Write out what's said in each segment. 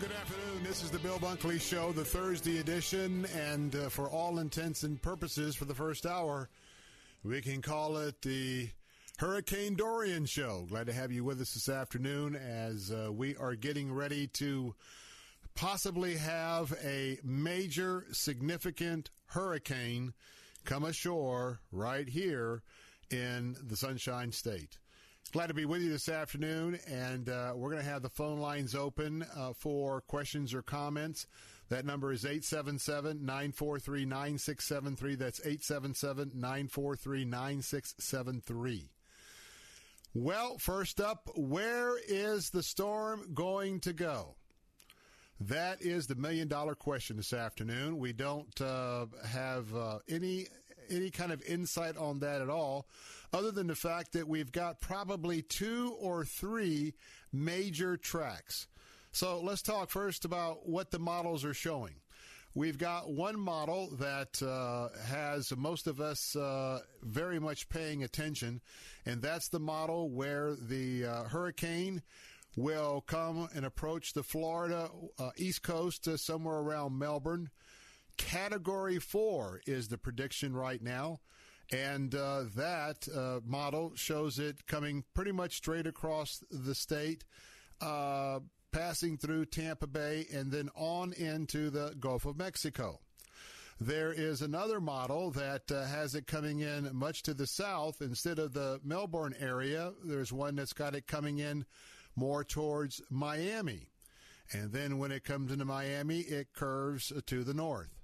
Good afternoon. This is the Bill Bunkley Show, the Thursday edition, and uh, for all intents and purposes, for the first hour, we can call it the Hurricane Dorian Show. Glad to have you with us this afternoon as uh, we are getting ready to possibly have a major, significant hurricane come ashore right here in the Sunshine State. Glad to be with you this afternoon, and uh, we're going to have the phone lines open uh, for questions or comments. That number is 877 943 9673. That's 877 943 9673. Well, first up, where is the storm going to go? That is the million dollar question this afternoon. We don't uh, have uh, any any kind of insight on that at all, other than the fact that we've got probably two or three major tracks. So let's talk first about what the models are showing. We've got one model that uh, has most of us uh, very much paying attention, and that's the model where the uh, hurricane will come and approach the Florida uh, East Coast somewhere around Melbourne. Category four is the prediction right now. And uh, that uh, model shows it coming pretty much straight across the state, uh, passing through Tampa Bay, and then on into the Gulf of Mexico. There is another model that uh, has it coming in much to the south instead of the Melbourne area. There's one that's got it coming in more towards Miami. And then when it comes into Miami, it curves to the north.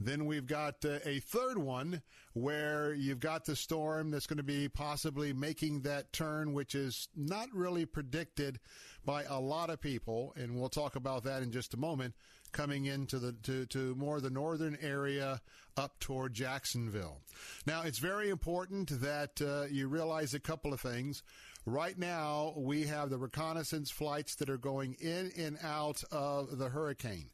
Then we've got uh, a third one where you've got the storm that's going to be possibly making that turn, which is not really predicted by a lot of people. And we'll talk about that in just a moment coming into the to, to more the northern area up toward Jacksonville. Now, it's very important that uh, you realize a couple of things. Right now, we have the reconnaissance flights that are going in and out of the hurricane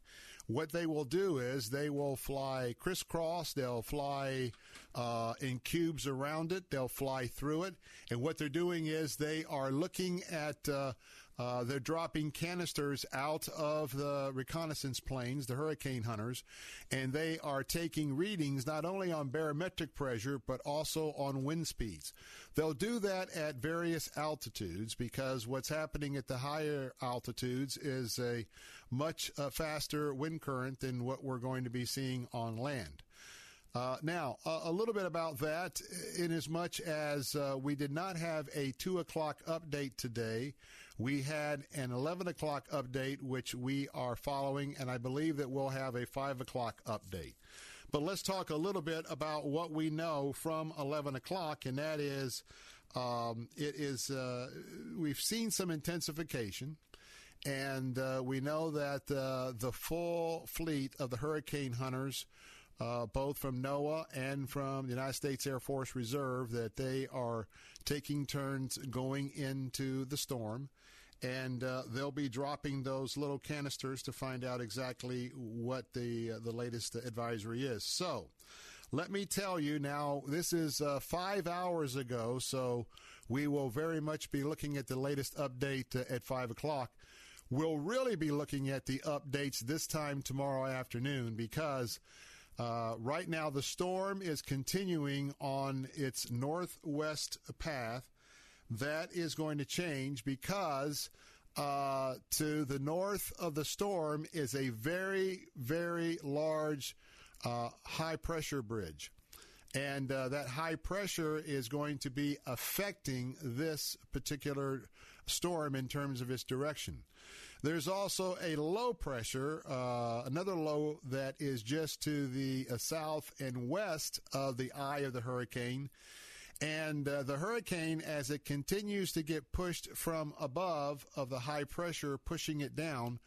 what they will do is they will fly crisscross, they'll fly uh, in cubes around it, they'll fly through it, and what they're doing is they are looking at uh, uh, they're dropping canisters out of the reconnaissance planes, the hurricane hunters, and they are taking readings not only on barometric pressure but also on wind speeds. They'll do that at various altitudes because what's happening at the higher altitudes is a much uh, faster wind current than what we're going to be seeing on land. Uh, now, a, little bit about that, in as much as uh, we did not have a 2 o'clock update today. We had an 11 o'clock update, which we are following, and I believe that we'll have a 5 o'clock update. But let's talk a little bit about what we know from 11 o'clock, and that is um, it is uh, we've seen some intensification. And uh, we know that uh, the full fleet of the hurricane hunters uh, both from NOAA and from the United States Air Force Reserve, that they are taking turns going into the storm. And uh, they'll be dropping those little canisters to find out exactly what the uh, the latest advisory is. So, let me tell you now. This is uh, five hours ago, so we will very much be looking at the latest update uh, at five o'clock. We'll really be looking at the updates this time tomorrow afternoon because uh, right now, the storm is continuing on its northwest path. That is going to change because uh, to the north of the storm is a very, very large uh, high pressure ridge. And uh, that high pressure is going to be affecting this particular storm in terms of its direction. There's also a low pressure, uh, another low that is just to the uh, south and west of the eye of the hurricane. And uh, the hurricane, as it continues to get pushed from above of the high pressure, pushing it down,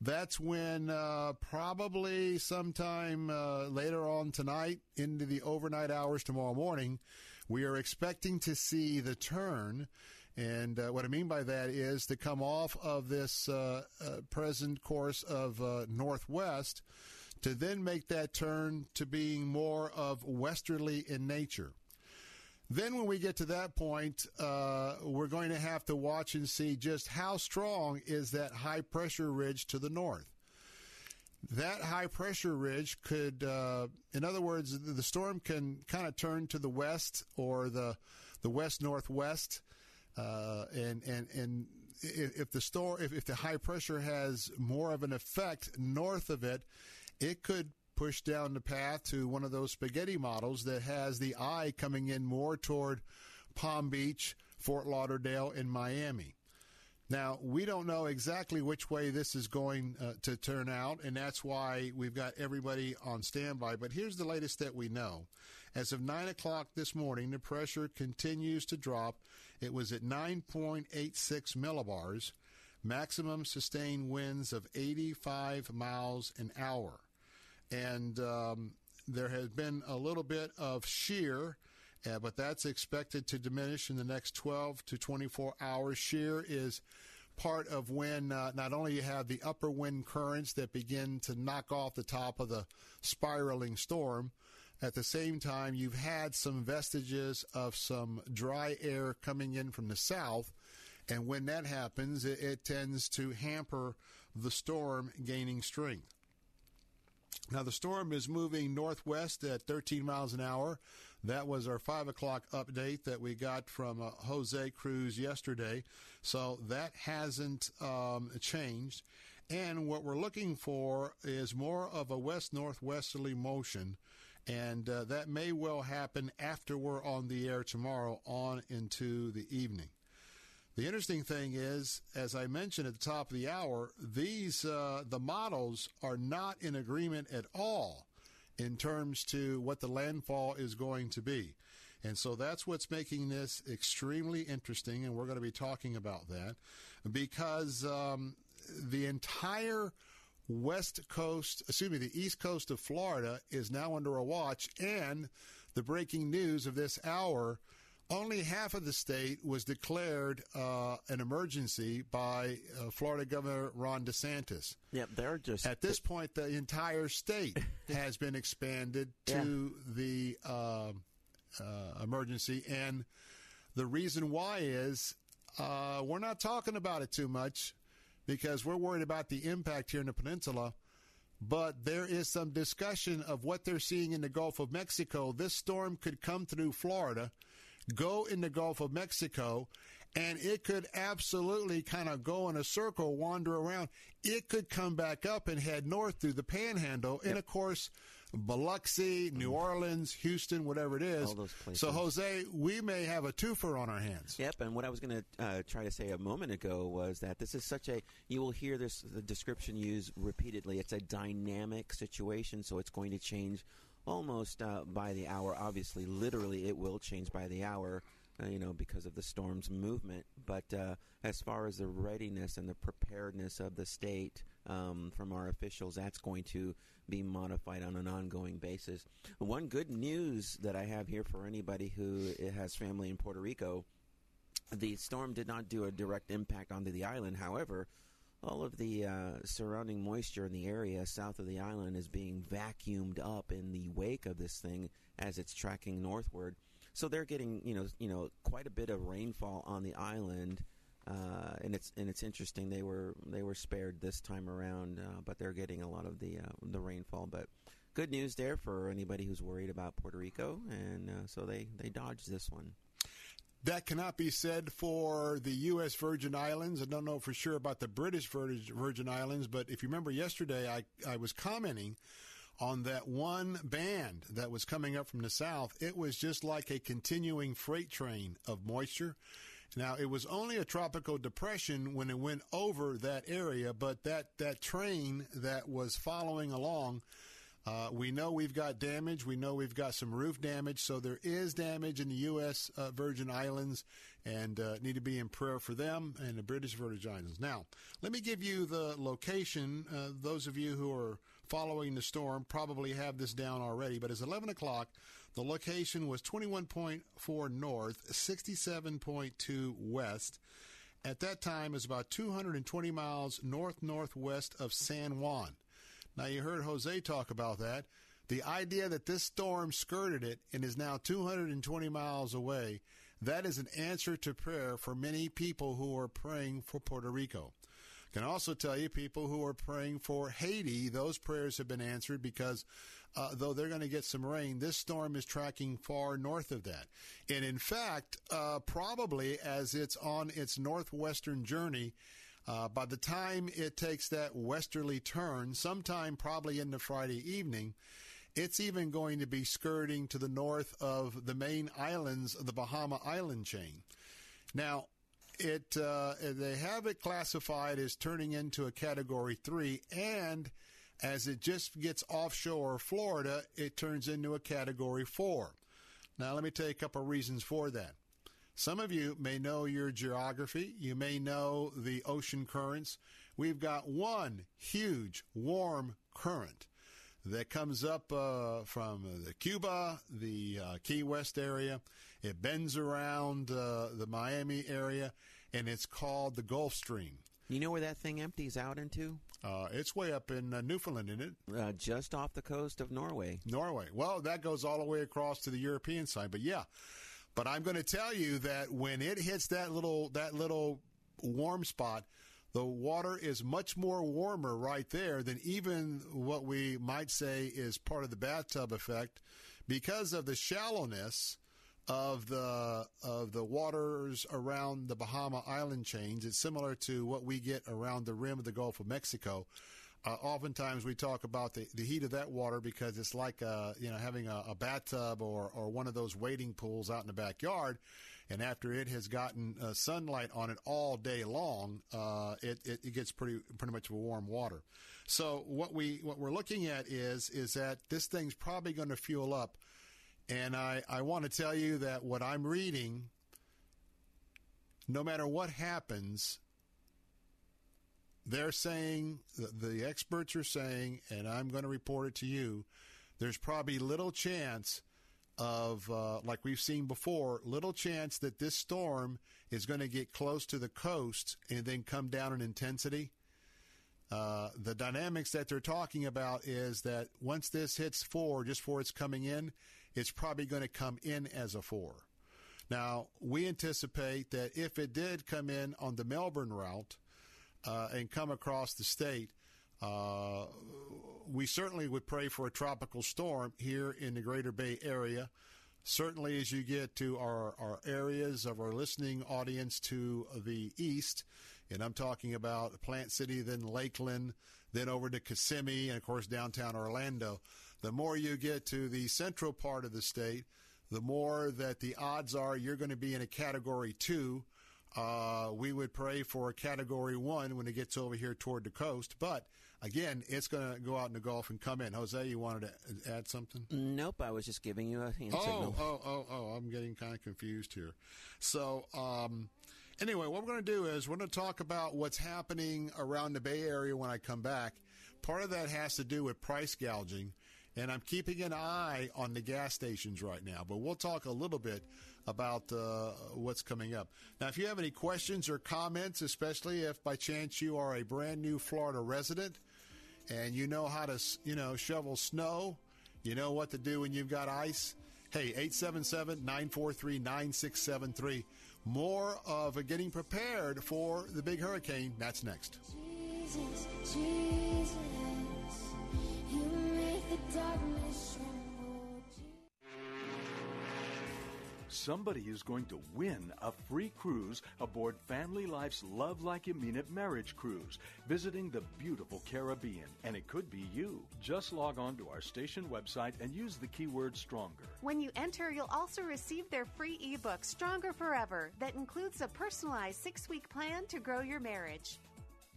that's when uh, probably sometime uh, later on tonight into the overnight hours tomorrow morning, we are expecting to see the turn and uh, what I mean by that is to come off of this uh, uh, present course of northwest to then make that turn to being more of westerly in nature. Then, when we get to that point, uh, we're going to have to watch and see just how strong is that high pressure ridge to the north. That high pressure ridge could, uh, in other words, the storm can kind of turn to the west or the the west northwest, uh, and and and if the store if, if the high pressure has more of an effect north of it, it could push down the path to one of those spaghetti models that has the eye coming in more toward Palm Beach, Fort Lauderdale, and Miami. Now, we don't know exactly which way this is going uh, to turn out, and that's why we've got everybody on standby. But here's the latest that we know. As of 9 o'clock this morning, the pressure continues to drop. It was at 9.86 millibars, maximum sustained winds of 85 miles an hour and um, there has been a little bit of shear. Uh, but that's expected to diminish in the next 12 to 24 hours. Shear is part of when uh, not only you have the upper wind currents that begin to knock off the top of the spiraling storm, at the same time, you've had some vestiges of some dry air coming in from the south. And when that happens, it, it tends to hamper the storm gaining strength. Now, the storm is moving northwest at 13 miles an hour. That was our 5 o'clock update that we got from uh, Jose Cruz yesterday. So that hasn't um, changed. And what we're looking for is more of a west northwesterly motion. And uh, that may well happen after we're on the air tomorrow on into the evening. The interesting thing is, as I mentioned at the top of the hour, these uh, the models are not in agreement at all in terms to what the landfall is going to be. And so that's what's making this extremely interesting, and we're going to be talking about that because um, the entire west coast, excuse me, the east coast of Florida is now under a watch, and the breaking news of this hour only half of the state was declared uh, an emergency by uh, Florida Governor Ron DeSantis. Yep, they're just at this point the entire state has been expanded to yeah. the uh, uh, emergency, and the reason why is uh, we're not talking about it too much because we're worried about the impact here in the peninsula. But there is some discussion of what they're seeing in the Gulf of Mexico. This storm could come through Florida go in the Gulf of Mexico, and it could absolutely kind of go in a circle, wander around. It could come back up and head north through the Panhandle, yep. and of course. Biloxi, New Orleans, Houston, whatever it is. So, Jose, we may have a twofer on our hands. Yep. And what I was going to uh, try to say a moment ago was that this is such a, you will hear this the description used repeatedly. It's a dynamic situation, so it's going to change almost uh, by the hour. Obviously, literally, it will change by the hour. Uh, you know, because of the storm's movement. But uh, as far as the readiness and the preparedness of the state um, from our officials, that's going to be modified on an ongoing basis. One good news that I have here for anybody who has family in Puerto Rico the storm did not do a direct impact onto the island. However, all of the uh, surrounding moisture in the area south of the island is being vacuumed up in the wake of this thing as it's tracking northward. So they're getting, you know, you know, quite a bit of rainfall on the island, uh, and it's and it's interesting. They were they were spared this time around, uh, but they're getting a lot of the uh, the rainfall. But good news there for anybody who's worried about Puerto Rico, and uh, so they they dodged this one. That cannot be said for the U.S. Virgin Islands. I don't know for sure about the British Virgin Islands, but if you remember yesterday, I, I was commenting on that one band that was coming up from the south. It was just like a continuing freight train of moisture. Now, it was only a tropical depression when it went over that area, but that, that train that was following along uh, we know we've got damage. We know we've got some roof damage. So there is damage in the U.S. Uh, Virgin Islands and uh, need to be in prayer for them and the British Virgin Islands. Now, let me give you the location. Uh, those of you who are following the storm probably have this down already, but it's 11 o'clock. The location was 21.4 north, 67.2 west. At that time, it's about 220 miles north northwest of San Juan. Now, you heard Jose talk about that. The idea that this storm skirted it and is now 220 miles away, that is an answer to prayer for many people who are praying for Puerto Rico. I Can also tell you people who are praying for Haiti, those prayers have been answered because uh, though they're going to get some rain, this storm is tracking far north of that. And in fact, uh, probably as it's on its northwestern journey, uh, by the time it takes that westerly turn, sometime probably in the Friday evening, it's even going to be skirting to the north of the main islands of the Bahama Island chain. Now, it uh, they have it classified as turning into a Category Three, and as it just gets offshore Florida, it turns into a Category 4. Now, let me tell you a couple of reasons for that. Some of you may know your geography. You may know the ocean currents. We've got one huge warm current that comes up uh, from the Cuba, the uh, Key West area. It bends around uh, the Miami area, and it's called the Gulf Stream. You know where that thing empties out into? Uh, it's way up in uh, Newfoundland, isn't it? Uh, just off the coast of Norway. Norway. Well, that goes all the way across to the European side. But yeah, but I'm going to tell you that when it hits that little that little warm spot, the water is much more warmer right there than even what we might say is part of the bathtub effect because of the shallowness of the of the waters around the Bahama Island chains. It's similar to what we get around the rim of the Gulf of Mexico. Uh, oftentimes we talk about the, the heat of that water because it's like uh, you know having a, a bathtub or, or one of those wading pools out in the backyard, and after it has gotten uh, sunlight on it all day long, uh, it, it, it gets pretty pretty much warm water. So what we what we're looking at is is that this thing's probably going to fuel up and I, I want to tell you that what I'm reading, no matter what happens, they're saying, the, experts are saying, and I'm going to report it to you, there's probably little chance of, uh, like we've seen before, little chance that this storm is going to get close to the coast and then come down in intensity. Uh, the dynamics that they're talking about is that once this hits four, just before it's coming in, it's probably going to come in as a four. Now, we anticipate that if it did come in on the Melbourne route uh, and come across the state, uh, we certainly would pray for a tropical storm here in the Greater Bay Area. Certainly, as you get to our, our areas of our listening audience to the east, and I'm talking about Plant City, then Lakeland, then over to Kissimmee, and of course downtown Orlando the more you get to the central part of the state, the more that the odds are you're going to be in a category two. Uh, we would pray for a category one when it gets over here toward the coast. But again, it's going to go out in the Gulf and come in. Jose, you wanted to add something? Nope, I was just giving you a hand oh, signal. Oh, oh, oh, I'm getting kind of confused here. So, um, anyway, what we're going to do is we're going to talk about what's happening around the Bay Area when I come back. Part of that has to do with price gouging and I'm keeping an eye on the gas stations right now. But we'll talk a little bit about uh, what's coming up. Now, if you have any questions or comments, especially if by chance you are a brand new Florida resident and you know how to, you know, shovel snow, you know what to do when you've got ice. Hey, 877 943 9673. More of getting prepared for the big hurricane. That's next. Jesus, Jesus. Somebody is going to win a free cruise aboard Family Life's Love Like You Mean It Marriage Cruise, visiting the beautiful Caribbean, and it could be you. Just log on to our station website and use the keyword stronger. When you enter, you'll also receive their free ebook, Stronger Forever, that includes a personalized six week plan to grow your marriage.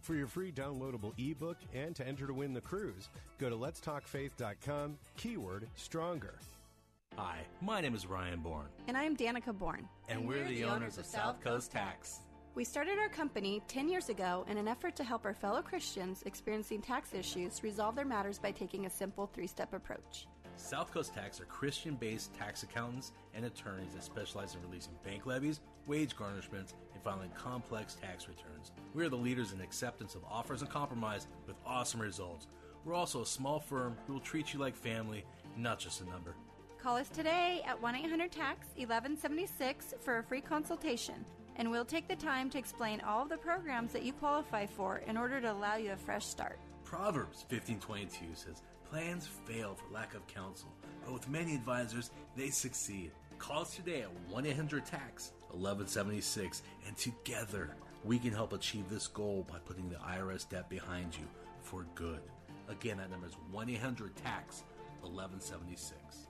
For your free downloadable ebook and to enter to win the cruise, go to letstalkfaith.com, keyword stronger. Hi, my name is Ryan Bourne. And I'm Danica Bourne. And, and we're, we're, the, the owners, owners of South Coast Tax. We started our company 10 years ago in an effort to help our fellow Christians experiencing tax issues resolve their matters by taking a simple three step approach. South Coast Tax are Christian based tax accountants and attorneys that specialize in releasing bank levies, wage garnishments, and filing complex tax returns. We are the leaders in acceptance of offers and compromise with awesome results. We're also a small firm who will treat you like family not just a number. Call us today at 1 800 TAX 1176 for a free consultation, and we'll take the time to explain all of the programs that you qualify for in order to allow you a fresh start. Proverbs 15:22 says, "Plans fail for lack of counsel, but with many advisors, they succeed." Call us today at 1-800-TAX 1176 and together we can help achieve this goal by putting the IRS debt behind you for good. Again, that number is 1-800-TAX 1176.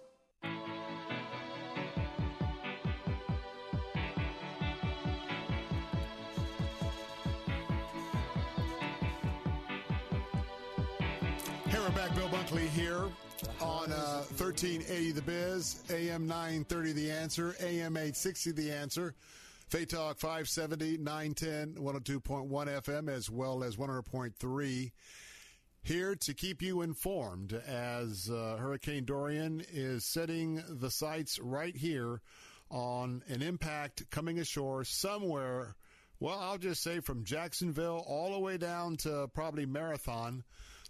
We're back. Bill Bunkley here on uh, 1380 The Biz, AM 930 The Answer, AM 860 The Answer, Faith Talk 570, 910, 102.1 FM, as well as 100.3. Here to keep you informed as uh, Hurricane Dorian is setting the sights right here on an impact coming ashore somewhere. Well, I'll just say from Jacksonville all the way down to probably Marathon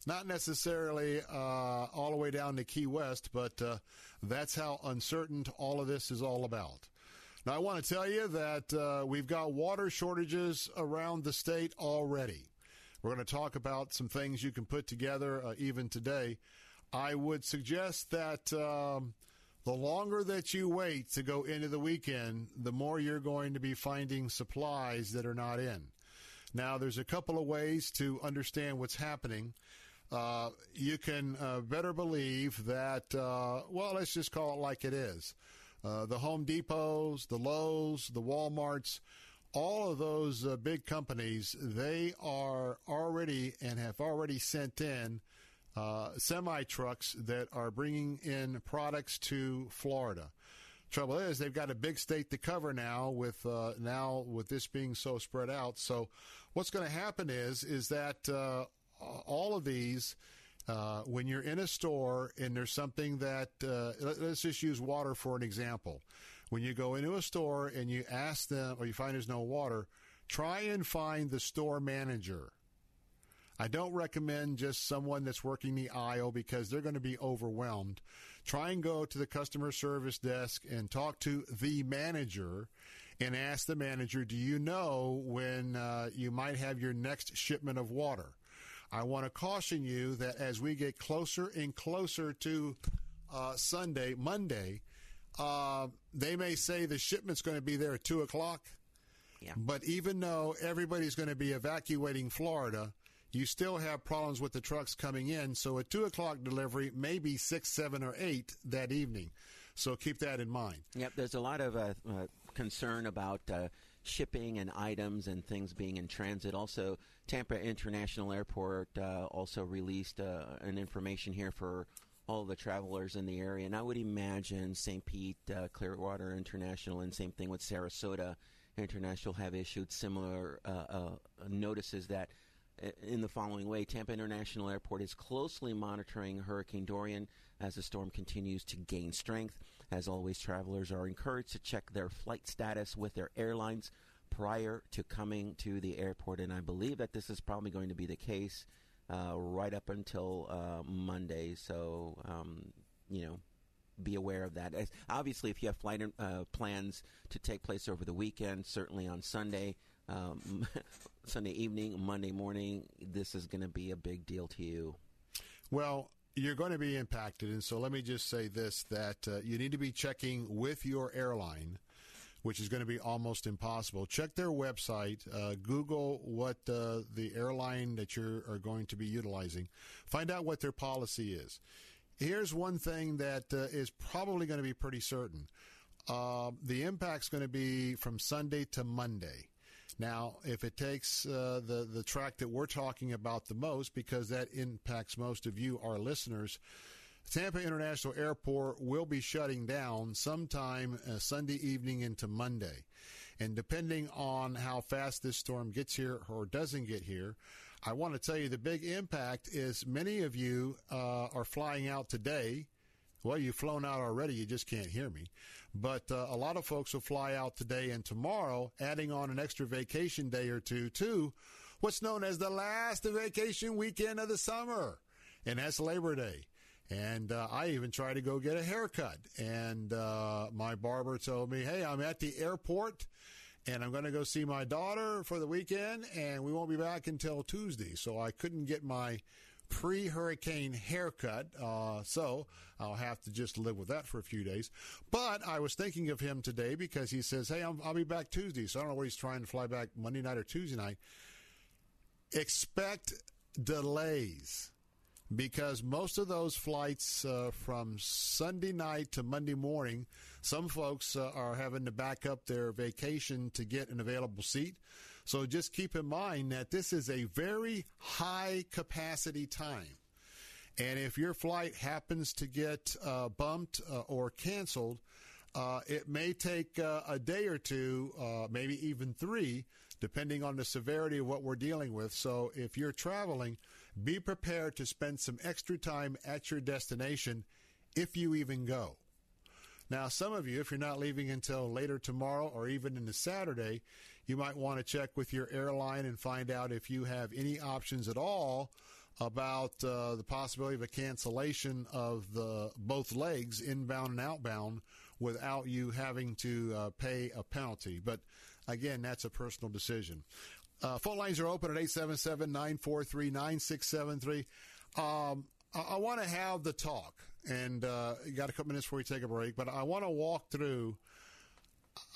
not necessarily uh, all the way down to Key West, but uh, that's how uncertain all of this is all about. Now, I want to tell you that uh, we've got water shortages around the state already. We're going to talk about some things you can put together uh, even today. I would suggest that um, the longer that you wait to go into the weekend, the more you're going to be finding supplies that are not in. Now, there's a couple of ways to understand what's happening. Uh, you can uh, better believe that, uh, well, let's just call it like it is. Uh, the Home Depots, the Lowe's, the Walmarts, all of those uh, big companies, they are already and have already sent in semi trucks that are bringing in products to Florida. Trouble is, they've got a big state to cover now with now with this being so spread out. So, what's going to happen is is that all of these, uh, when you're in a store and there's something that, uh, let's just use water for an example. When you go into a store and you ask them, or you find there's no water, try and find the store manager. I don't recommend just someone that's working the aisle because they're going to be overwhelmed. Try and go to the customer service desk and talk to the manager and ask the manager, do you know when uh, you might have your next shipment of water? I want to caution you that as we get closer and closer to uh, Sunday, Monday, uh, they may say the shipment's going to be there at 2 o'clock. Yeah. But even though everybody's going to be evacuating Florida, you still have problems with the trucks coming in. So a 2 o'clock delivery may be 6, 7, or 8 that evening. So keep that in mind. Yep, there's a lot of uh, uh, concern about uh, shipping and items and things being in transit. Also, Tampa International Airport uh, also released uh, an information here for all the travelers in the area. And I would imagine St. Pete, uh, Clearwater International, and same thing with Sarasota International have issued similar uh, uh, notices that. uh, In the following way, Tampa International Airport is closely monitoring Hurricane Dorian as the storm continues to gain strength. As always, travelers are encouraged to check their flight status with their airlines prior to coming to the airport. And I believe that this is probably going to be the case uh, right up until uh, Monday. So, um, you know, be aware of that. As, obviously, if you have flight uh, plans to take place over the weekend, certainly on Sunday, um, Sunday evening, Monday morning, this is going to be a big deal to you. Well, you're going to be impacted. And so let me just say this that uh, you need to be checking with your airline, which is going to be almost impossible. Check their website, uh, Google what uh, the airline that you are going to be utilizing, find out what their policy is. Here's one thing that uh, is probably going to be pretty certain. Uh, the impact's going to be from Sunday to Monday. Now, if it takes uh, the the track that we're talking about the most, because that impacts most of you, our listeners, Tampa International Airport will be shutting down sometime uh, Sunday evening into Monday. And depending on how fast this storm gets here or doesn't get here, I want to tell you the big impact is many of you uh, are flying out today. Well, you've flown out already, you just can't hear me. But uh, a lot of folks will fly out today and tomorrow, adding on an extra vacation day or two to what's known as the last vacation weekend of the summer. And that's Labor Day. And uh, I even tried to go get a haircut. And uh, my barber told me, hey, I'm at the airport and I'm going to go see my daughter for the weekend, and we won't be back until Tuesday. So I couldn't get my pre hurricane haircut. Uh, so I'll have to just live with that for a few days. But I was thinking of him today because he says, Hey, i will be back Tuesday. So I don't know where he's trying to fly back Monday night or Tuesday night. Expect delays because most of those flights uh, from Sunday night to Monday morning, some folks uh, are having to back up their vacation to get an available seat. So just keep in mind that this is a very high capacity time. And if your flight happens to get uh, bumped uh, or canceled, uh, it may take uh, a day or two, maybe even three, depending on the severity of what we're dealing with. So if you're traveling, be prepared to spend some extra time at your destination if you even go. Now, some of you, if you're not leaving until later tomorrow or even into Saturday, you might want to check with your airline and find out if you have any options at all about uh, the possibility of a cancellation of the both legs, inbound and outbound, without you having to uh, pay a penalty. But again, that's a personal decision. Uh, phone lines are open at 877 943 9673. Um, I, want to have the talk, and uh, you got a couple minutes before we take a break, but I want to walk through.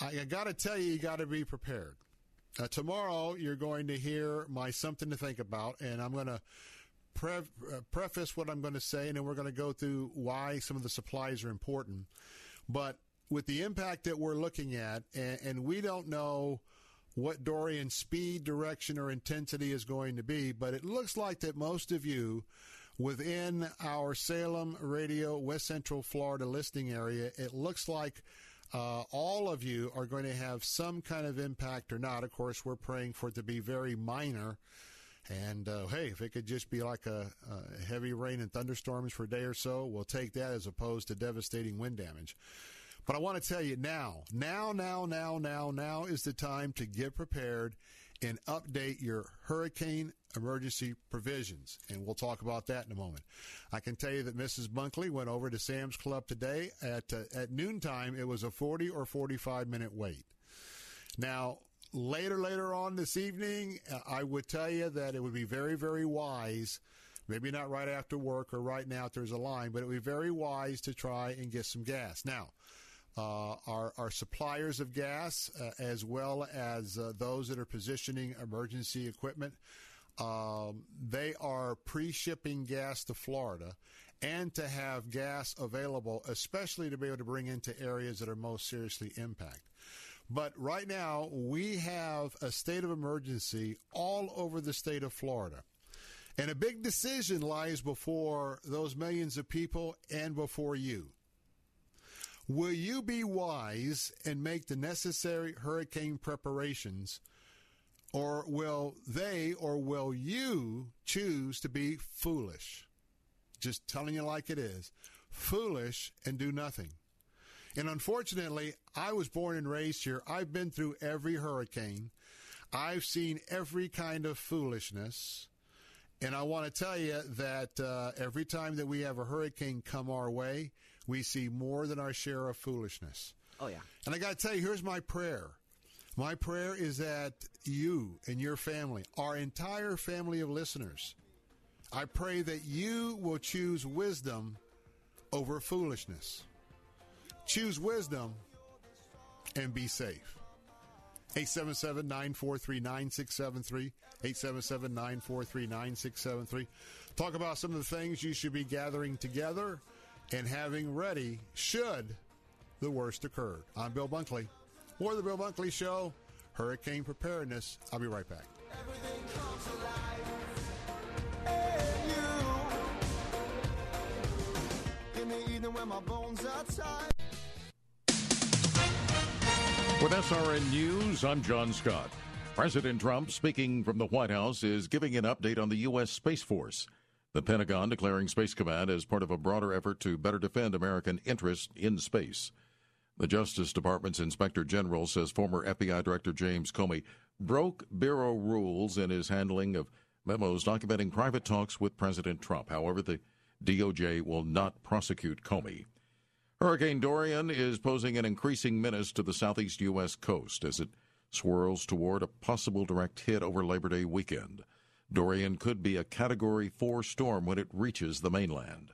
I, I got to tell you, you got to be prepared. Uh, tomorrow, you're going to hear my something to think about, and I'm going to pre- uh, preface what I'm going to say, and then we're going to go through why some of the supplies are important. But with the impact that we're looking at, and, and we don't know what Dorian's speed, direction, or intensity is going to be, but it looks like that most of you within our Salem radio West Central Florida listing area, it looks like uh, all of you are going to have some kind of impact or not. Of course, we're praying for it to be very minor. And uh, hey, if it could just be like a, a heavy rain and thunderstorms for a day or so, we'll take that as opposed to devastating wind damage. But I want to tell you now, now, now, now, now, now is the time to get prepared and update your hurricane emergency provisions. And we'll talk about that in a moment. I can tell you that Mrs. Bunkley went over to Sam's Club today at uh, at noontime. It was a 40 or 45 minute wait. Now, later later on this evening, I would tell you that it would be very very wise maybe not right after work or right now if there's a line, but it would be very wise to try and get some gas. Now, uh, our, our suppliers of gas, uh, as well as uh, those that are positioning emergency equipment. Um, they are pre shipping gas to Florida and to have gas available, especially to be able to bring into areas that are most seriously impacted. But right now, we have a state of emergency all over the state of Florida. And a big decision lies before those millions of people and before you. Will you be wise and make the necessary hurricane preparations? Or will they or will you choose to be foolish? Just telling you like it is. Foolish and do nothing. And unfortunately, I was born and raised here. I've been through every hurricane. I've seen every kind of foolishness. And I want to tell you that uh, every time that we have a hurricane come our way, we see more than our share of foolishness. Oh, yeah. And I got to tell you, here's my prayer. My prayer is that you and your family, our entire family of listeners, I pray that you will choose wisdom over foolishness. Choose wisdom and be safe. 877 943 9673. 877 943 9673. Talk about some of the things you should be gathering together and having ready should the worst occur. I'm Bill Bunkley. More the Bill Bunkley Show, Hurricane Preparedness. I'll be right back. the evening when my bones are tired. With SRN News, I'm John Scott. President Trump, speaking from the White House, is giving an update on the U.S. Space Force. The Pentagon declaring Space Command as part of a broader effort to better defend American interests in space. The Justice Department's Inspector General says former FBI Director James Comey broke Bureau rules in his handling of memos documenting private talks with President Trump. However, the DOJ will not prosecute Comey. Hurricane Dorian is posing an increasing menace to the southeast U.S. coast as it swirls toward a possible direct hit over Labor Day weekend. Dorian could be a Category 4 storm when it reaches the mainland.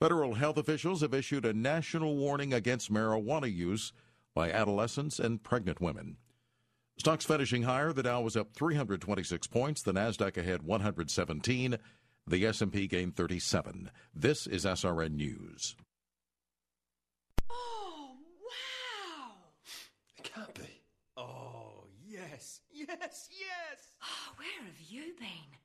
Federal health officials have issued a national warning against marijuana use by adolescents and pregnant women. Stocks finishing higher. The Dow was up 326 points. The Nasdaq ahead 117. The S&P gained 37. This is SRN News. Oh, wow! It can't be. Oh, yes, yes, yes! Oh, where have you been?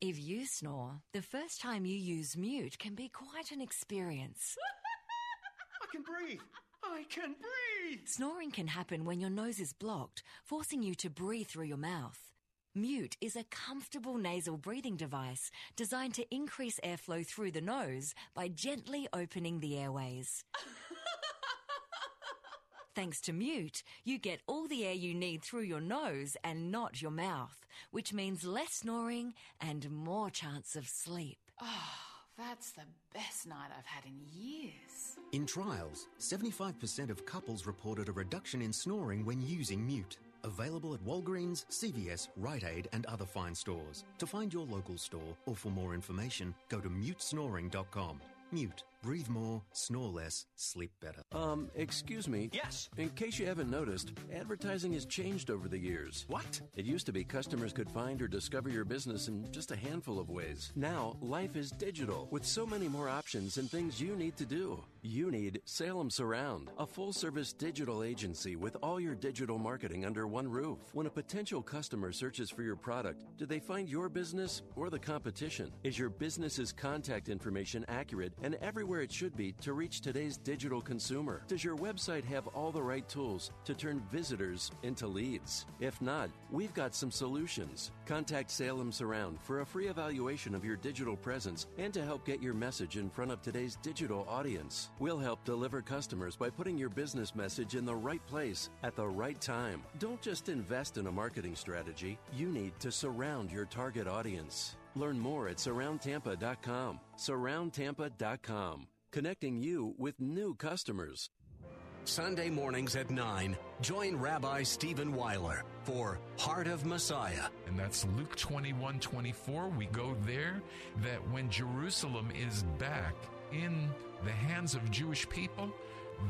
If you snore, the first time you use mute can be quite an experience. I can breathe. I can breathe. Snoring can happen when your nose is blocked, forcing you to breathe through your mouth. Mute is a comfortable nasal breathing device designed to increase airflow through the nose by gently opening the airways. Thanks to Mute, you get all the air you need through your nose and not your mouth, which means less snoring and more chance of sleep. Oh, that's the best night I've had in years. In trials, 75% of couples reported a reduction in snoring when using Mute. Available at Walgreens, CVS, Rite Aid, and other fine stores. To find your local store or for more information, go to mutesnoring.com. Mute. Breathe more, snore less, sleep better. Um, excuse me. Yes. In case you haven't noticed, advertising has changed over the years. What? It used to be customers could find or discover your business in just a handful of ways. Now, life is digital with so many more options and things you need to do. You need Salem Surround, a full service digital agency with all your digital marketing under one roof. When a potential customer searches for your product, do they find your business or the competition? Is your business's contact information accurate and everywhere it should be to reach today's digital consumer? Does your website have all the right tools to turn visitors into leads? If not, we've got some solutions. Contact Salem Surround for a free evaluation of your digital presence and to help get your message in front of today's digital audience. We'll help deliver customers by putting your business message in the right place at the right time. Don't just invest in a marketing strategy, you need to surround your target audience. Learn more at surroundtampa.com. Surroundtampa.com, connecting you with new customers. Sunday mornings at 9, join Rabbi Stephen Weiler for Heart of Messiah. And that's Luke 21 24. We go there that when Jerusalem is back in the hands of Jewish people,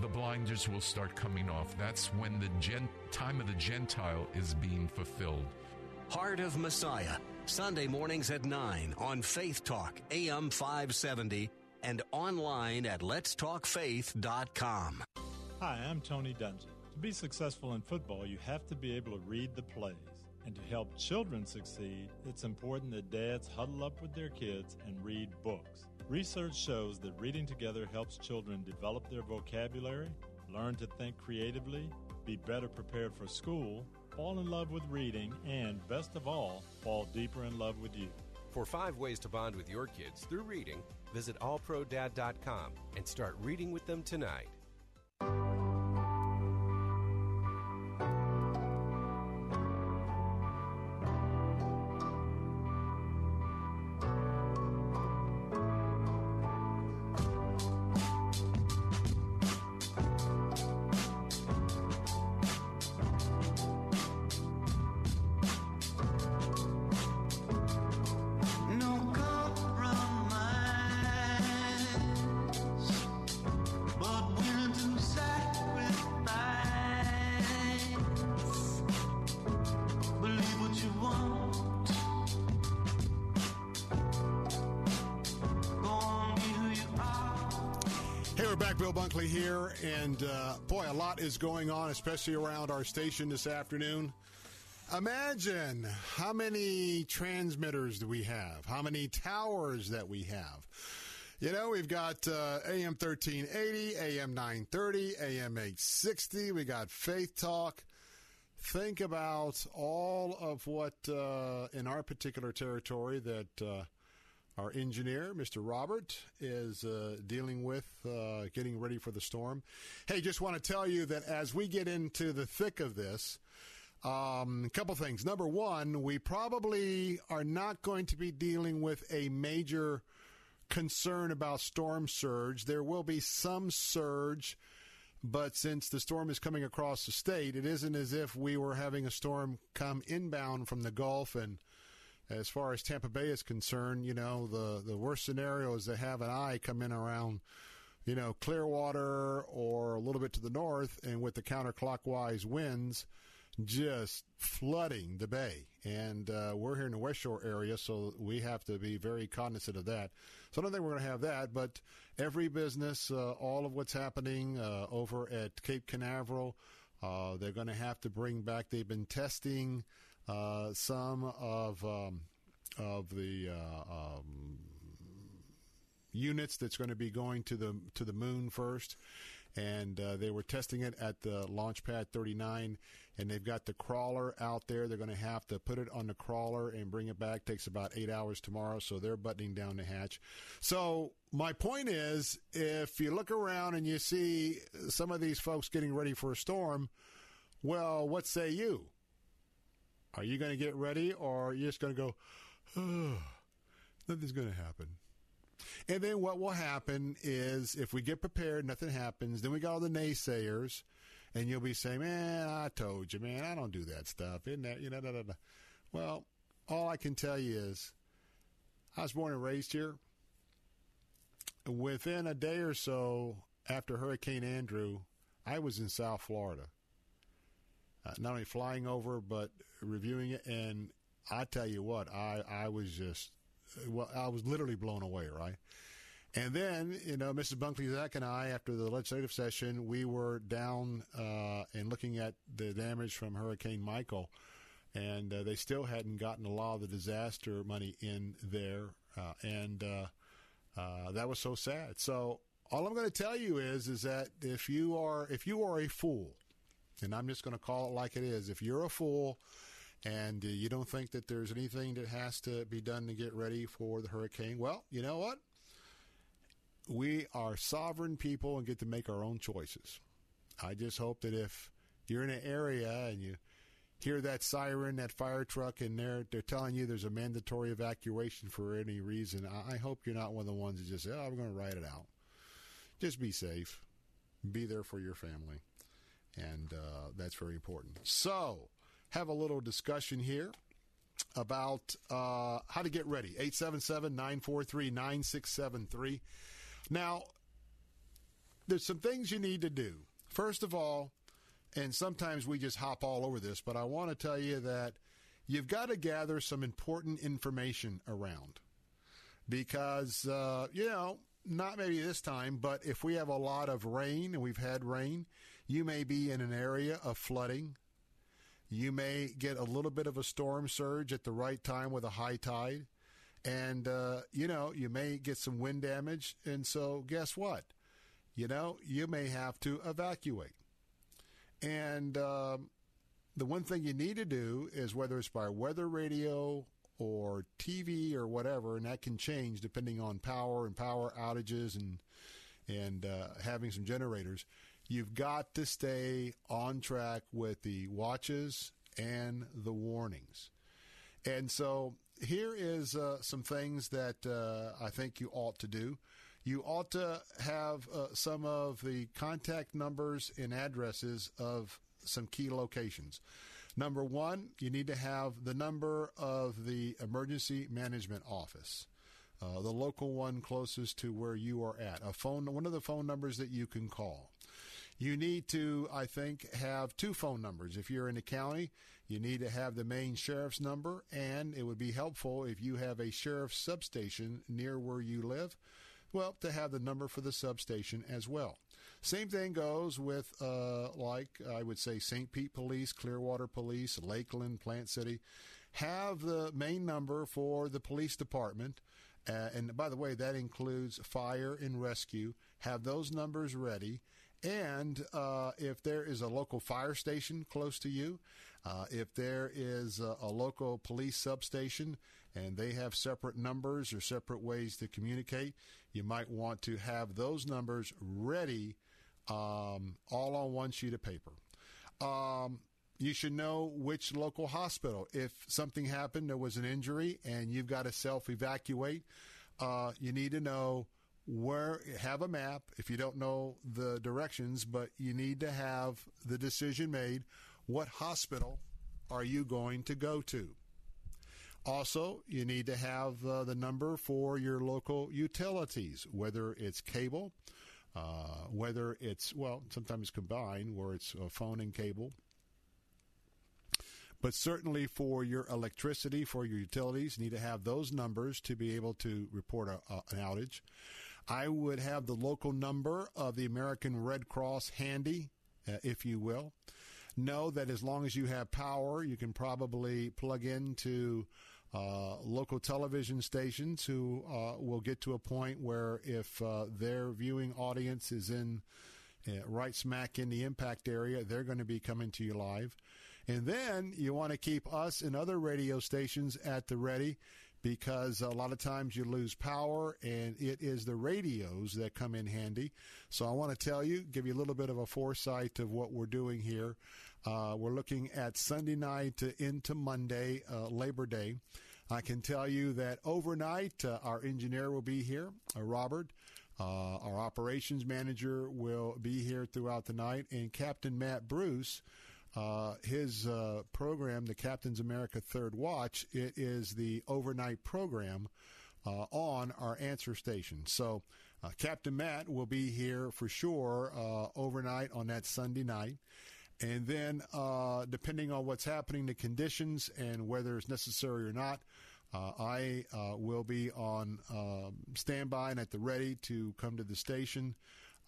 the blinders will start coming off. That's when the gen- time of the Gentile is being fulfilled. Heart of Messiah, Sunday mornings at 9 on Faith Talk, AM 570, and online at letstalkfaith.com. Hi, I'm Tony Dungy. To be successful in football, you have to be able to read the plays. And to help children succeed, it's important that dads huddle up with their kids and read books. Research shows that reading together helps children develop their vocabulary, learn to think creatively, be better prepared for school, fall in love with reading, and best of all, fall deeper in love with you. For five ways to bond with your kids through reading, visit allprodad.com and start reading with them tonight. Is going on, especially around our station this afternoon. Imagine how many transmitters do we have? How many towers that we have? You know, we've got uh, AM 1380, AM 930, AM 860. We got Faith Talk. Think about all of what uh, in our particular territory that uh, our engineer, Mr. Robert, is uh, dealing with, uh, getting ready for the storm. Hey, just want to tell you that as we get into the thick of this, um, a couple things. Number one, we probably are not going to be dealing with a major concern about storm surge. There will be some surge, but since the storm is coming across the state, it isn't as if we were having a storm come inbound from the Gulf. And as far as Tampa Bay is concerned, you know, the, the worst scenario is to have an eye come in around, you know, Clearwater or a little bit to the north, and with the counterclockwise winds just flooding the bay. And uh, we're here in the West Shore area, so we have to be very cognizant of that. So I don't think we're going to have that, but every business, uh, all of what's happening uh, over at Cape Canaveral, uh, they're going to have to bring back. They've been testing uh, some of um, of the uh, um, units that's going to be going to the to the moon first and uh, they were testing it at the launch pad 39 and they've got the crawler out there. They're going to have to put it on the crawler and bring it back. Takes about eight hours tomorrow so they're buttoning down the hatch. So my point is if you look around and you see some of these folks getting ready for a storm well what say you are you going to get ready or are you just going to go oh, nothing's going to happen and then what will happen is if we get prepared, nothing happens. Then we got all the naysayers, and you'll be saying, "Man, I told you, man, I don't do that stuff." Isn't that you know? Da, da, da. Well, all I can tell you is, I was born and raised here. Within a day or so after Hurricane Andrew, I was in South Florida. Uh, not only flying over, but reviewing it, and I tell you what, I I was just well, I was literally blown away, right? And then, you know, Mrs. Bunkley Zach and I, after the legislative session, we were down uh, and looking at the damage from Hurricane Michael, and uh, they still hadn't gotten a lot of the disaster money in there, uh, and uh, uh, that was so sad. So all I'm going to tell you is, is that if you are if you are a fool, and I'm just going to call it like it is, if you're a fool and uh, you don't think that there's anything that has to be done to get ready for the hurricane, well, you know what? We are sovereign people and get to make our own choices. I just hope that if you're in an area and you hear that siren, that fire truck, and they're they're telling you there's a mandatory evacuation for any reason, I, I hope you're not one of the ones that just say, "Oh, I'm going to write it out." Just be safe, be there for your family, and uh, that's very important. So, have a little discussion here about uh, how to get ready. 877 943 9673. Now, there's some things you need to do. First of all, and sometimes we just hop all over this, but I want to tell you that you've got to gather some important information around because, uh, you know, not maybe this time, but if we have a lot of rain and we've had rain, you may be in an area of flooding. You may get a little bit of a storm surge at the right time with a high tide. And, uh, you know, you may get some wind damage. And so, guess what? You know, you may have to evacuate. And um, the one thing you need to do is whether it's by weather radio or TV or whatever, and that can change depending on power and power outages and and uh, having some generators. You've got to stay on track with the watches and the warnings. And so here is uh, some things that uh, I think you ought to do. You ought to have uh, some of the contact numbers and addresses of some key locations. Number one, you need to have the number of the emergency management office. Uh, the local one closest to where you are at. A phone, one of the phone numbers that you can call. You need to, I think, have two phone numbers. If you're in the county, you need to have the main sheriff's number, and it would be helpful if you have a sheriff's substation near where you live. Well, to have the number for the substation as well. Same thing goes with, uh, like I would say, St. Pete Police, Clearwater Police, Lakeland, Plant City. Have the main number for the police department Uh, and by the way, that includes fire and rescue. Have those numbers ready. And uh, if there is a local fire station close to you, uh, if there is a, a, local police substation and they have separate numbers or separate ways to communicate, you might want to have those numbers ready um, all on one sheet of paper. Um, you should know which local hospital. If something happened, there was an injury, and you've got to self evacuate, uh, you need to know where, have a map if you don't know the directions, but you need to have the decision made. What hospital are you going to go to? Also, you need to have uh, the number for your local utilities, whether it's cable, uh, whether it's, well, sometimes combined, where it's phone and cable. But certainly for your electricity, for your utilities, you need to have those numbers to be able to report a, an outage. I would have the local number of the American Red Cross handy, uh, if you will. Know that as long as you have power, you can probably plug into uh, local television stations who uh, will get to a point where if uh, their viewing audience is in uh, right smack in the impact area, they're going to be coming to you live. And then you want to keep us and other radio stations at the ready because a lot of times you lose power and it is the radios that come in handy. So I want to tell you, give you a little bit of a foresight of what we're doing here. Uh, we're looking at Sunday night into Monday, uh, Labor Day. I can tell you that overnight, uh, our engineer will be here, uh, Robert. Uh, our operations manager will be here throughout the night, and Captain Matt Bruce uh, his uh, program, the Captain's America Third Watch, it is the overnight program uh, on our answer station. So uh, Captain Matt will be here for sure uh, overnight on that Sunday night. And then, uh, depending on what's happening, the conditions, and whether it's necessary or not, I will be on um, standby and at the ready to come to the station.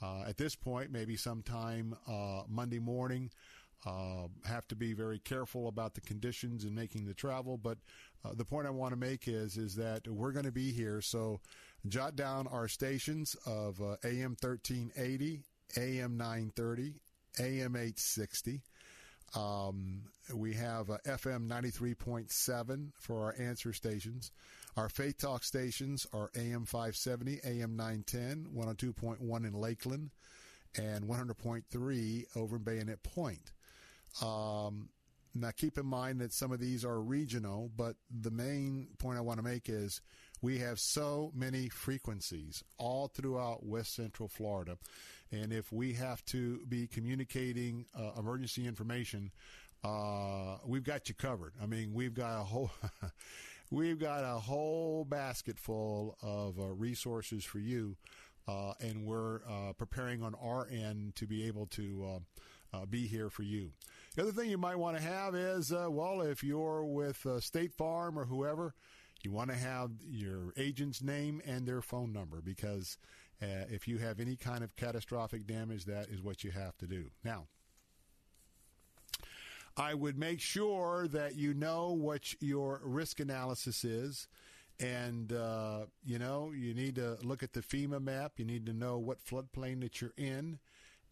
at this point, maybe sometime Monday morning. Uh, have to be very careful about the conditions in making the travel. But uh, the point I want to make is is that we're going to be here. So jot down our stations of uh, AM 1380, AM 930, AM 860. Um, we have uh, FM 93.7 for our answer stations. Our Faith Talk stations are AM 570, AM 910, 102.1 in Lakeland, and 100.3 over in Bayonet Point. Um, now, keep in mind that some of these are regional, but the main point I want to make is we have so many frequencies all throughout West Central Florida. And if we have to be communicating uh, emergency information, uh, we've got you covered. I mean, we've got a whole. we've got a whole basket full of uh, resources for you, uh, and we're uh, preparing on our end to be able to uh, be here for you. The other thing you might want to have is, uh, well, if you're with uh, State Farm or whoever, you want to have your agent's name and their phone number because uh, if you have any kind of catastrophic damage, that is what you have to do. Now, I would make sure that you know what your risk analysis is. And, uh, you know, you need to look at the FEMA map. You need to know what floodplain that you're in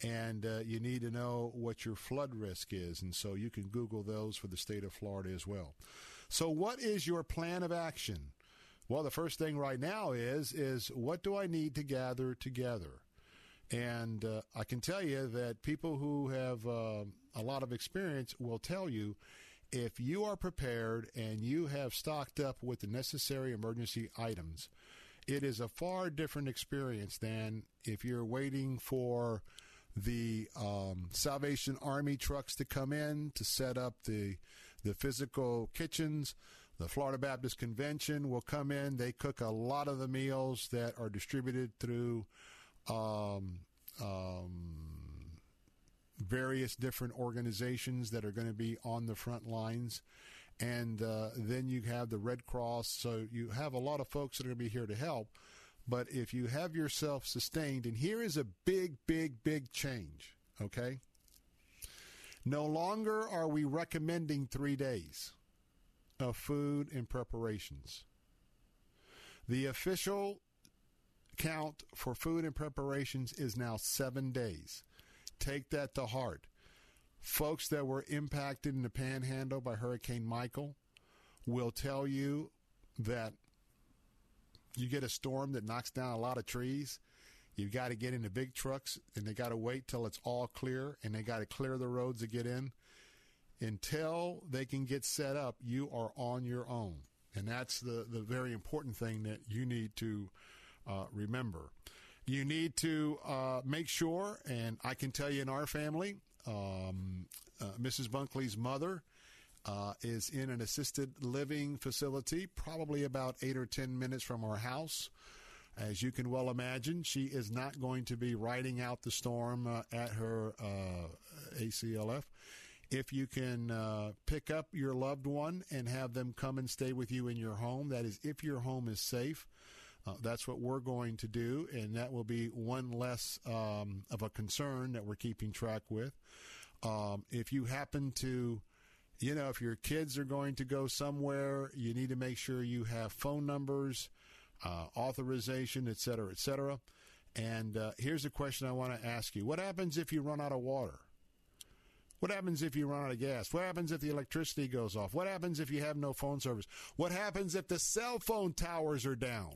and uh, you need to know what your flood risk is. And so you can Google those for the state of Florida as well. So, what is your plan of action? Well, the first thing right now is is what do I need to gather together? And uh, I can tell you that people who have uh, a lot of experience will tell you if you are prepared and you have stocked up with the necessary emergency items, it is a far different experience than if you're waiting for the um, Salvation Army trucks to come in to set up the the physical kitchens. The Florida Baptist Convention will come in. They cook a lot of the meals that are distributed through um, um, various different organizations that are going to be on the front lines. And uh, then you have the Red Cross. So you have a lot of folks that are going to be here to help. But if you have yourself sustained, and here is a big, big, big change, okay? No longer are we recommending three days of food and preparations. The official count for food and preparations is now seven days. Take that to heart. Folks that were impacted in the panhandle by Hurricane Michael will tell you that you get a storm that knocks down a lot of trees. You've got to get into big trucks and they got to wait till it's all clear and they got to clear the roads to get in. Until they can get set up, you are on your own. And that's the, the very important thing that you need to uh, remember. You need to uh, make sure, and I can tell you in our family, um, uh, Mrs. Bunkley's mother uh, is in an assisted living facility, probably about eight or ten minutes from our house. As you can well imagine, she is not going to be riding out the storm uh, at her uh, ACLF. If you can uh, pick up your loved one and have them come and stay with you in your home, that is, if your home is safe. Uh, that's what we're going to do, and that will be one less um, of a concern that we're keeping track with. Um, if you happen to, you know, if your kids are going to go somewhere, you need to make sure you have phone numbers, uh, authorization, et cetera, et cetera. And uh, here's a question I want to ask you What happens if you run out of water? What happens if you run out of gas? What happens if the electricity goes off? What happens if you have no phone service? What happens if the cell phone towers are down?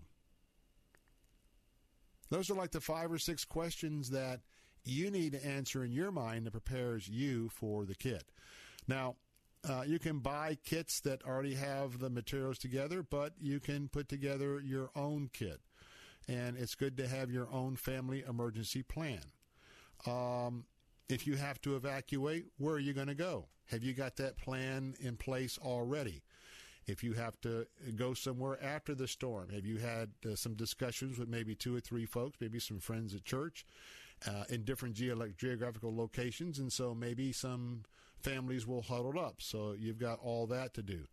Those are like the five or six questions that you need to answer in your mind that prepares you for the kit. Now, uh, you can buy kits that already have the materials together, but you can put together your own kit. And it's good to have your own family emergency plan. Um, if you have to evacuate, where are you going to go? Have you got that plan in place already? If you have to go somewhere after the storm, have you had uh, some discussions with maybe two or three folks, maybe some friends at church uh, in different geographical locations? And so maybe some families will huddle up. So you've got all that to do.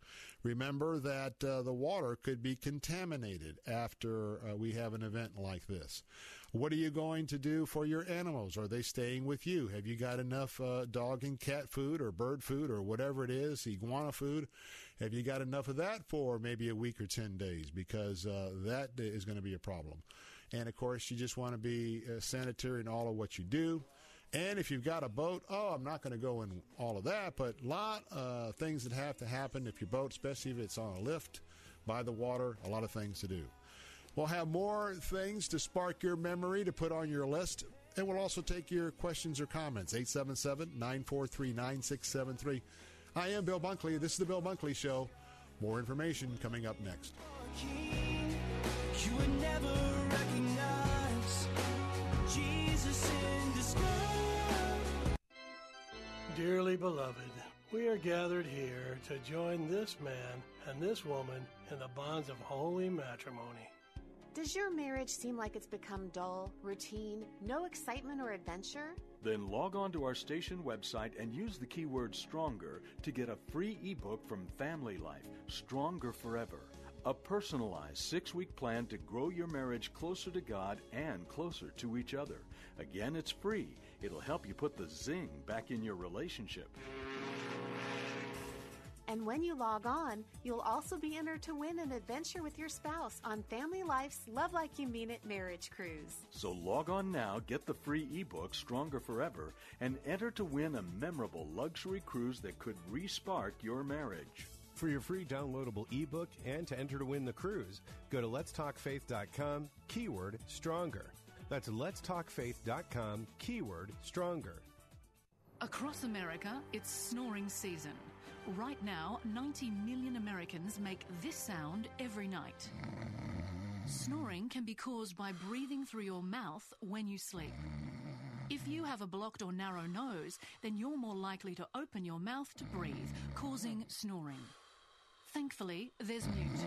Remember that uh, the water could be contaminated after uh, we have an event like this. What are you going to do for your animals? Are they staying with you? Have you got enough uh, dog and cat food or bird food or whatever it is, iguana food? Have you got enough of that for maybe a week or 10 days? Because uh, that is going to be a problem. And of course, you just want to be uh, sanitary in all of what you do. And if you've got a boat, oh, I'm not going to go in all of that, but a lot of things that have to happen if your boat, especially if it's on a lift by the water, a lot of things to do. We'll have more things to spark your memory to put on your list. And we'll also take your questions or comments. 877 943 9673. I am Bill Bunkley. This is the Bill Bunkley Show. More information coming up next. Jesus Dearly beloved, we are gathered here to join this man and this woman in the bonds of holy matrimony. Does your marriage seem like it's become dull, routine, no excitement or adventure? Then log on to our station website and use the keyword stronger to get a free ebook from Family Life Stronger Forever. A personalized six week plan to grow your marriage closer to God and closer to each other. Again, it's free. It'll help you put the zing back in your relationship. And when you log on, you'll also be entered to win an adventure with your spouse on Family Life's Love Like You Mean It marriage cruise. So log on now, get the free ebook Stronger Forever, and enter to win a memorable luxury cruise that could respark your marriage. For your free downloadable ebook and to enter to win the cruise, go to letstalkfaith.com, keyword stronger. That's letstalkfaith.com, keyword stronger. Across America, it's snoring season. Right now, 90 million Americans make this sound every night. Snoring can be caused by breathing through your mouth when you sleep. If you have a blocked or narrow nose, then you're more likely to open your mouth to breathe, causing snoring. Thankfully, there's Mute,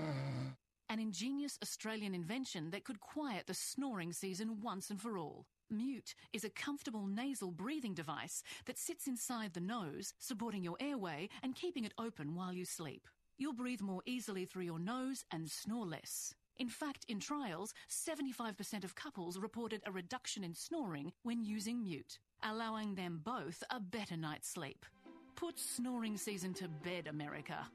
an ingenious Australian invention that could quiet the snoring season once and for all. Mute is a comfortable nasal breathing device that sits inside the nose, supporting your airway and keeping it open while you sleep. You'll breathe more easily through your nose and snore less. In fact, in trials, 75% of couples reported a reduction in snoring when using Mute, allowing them both a better night's sleep. Put snoring season to bed, America.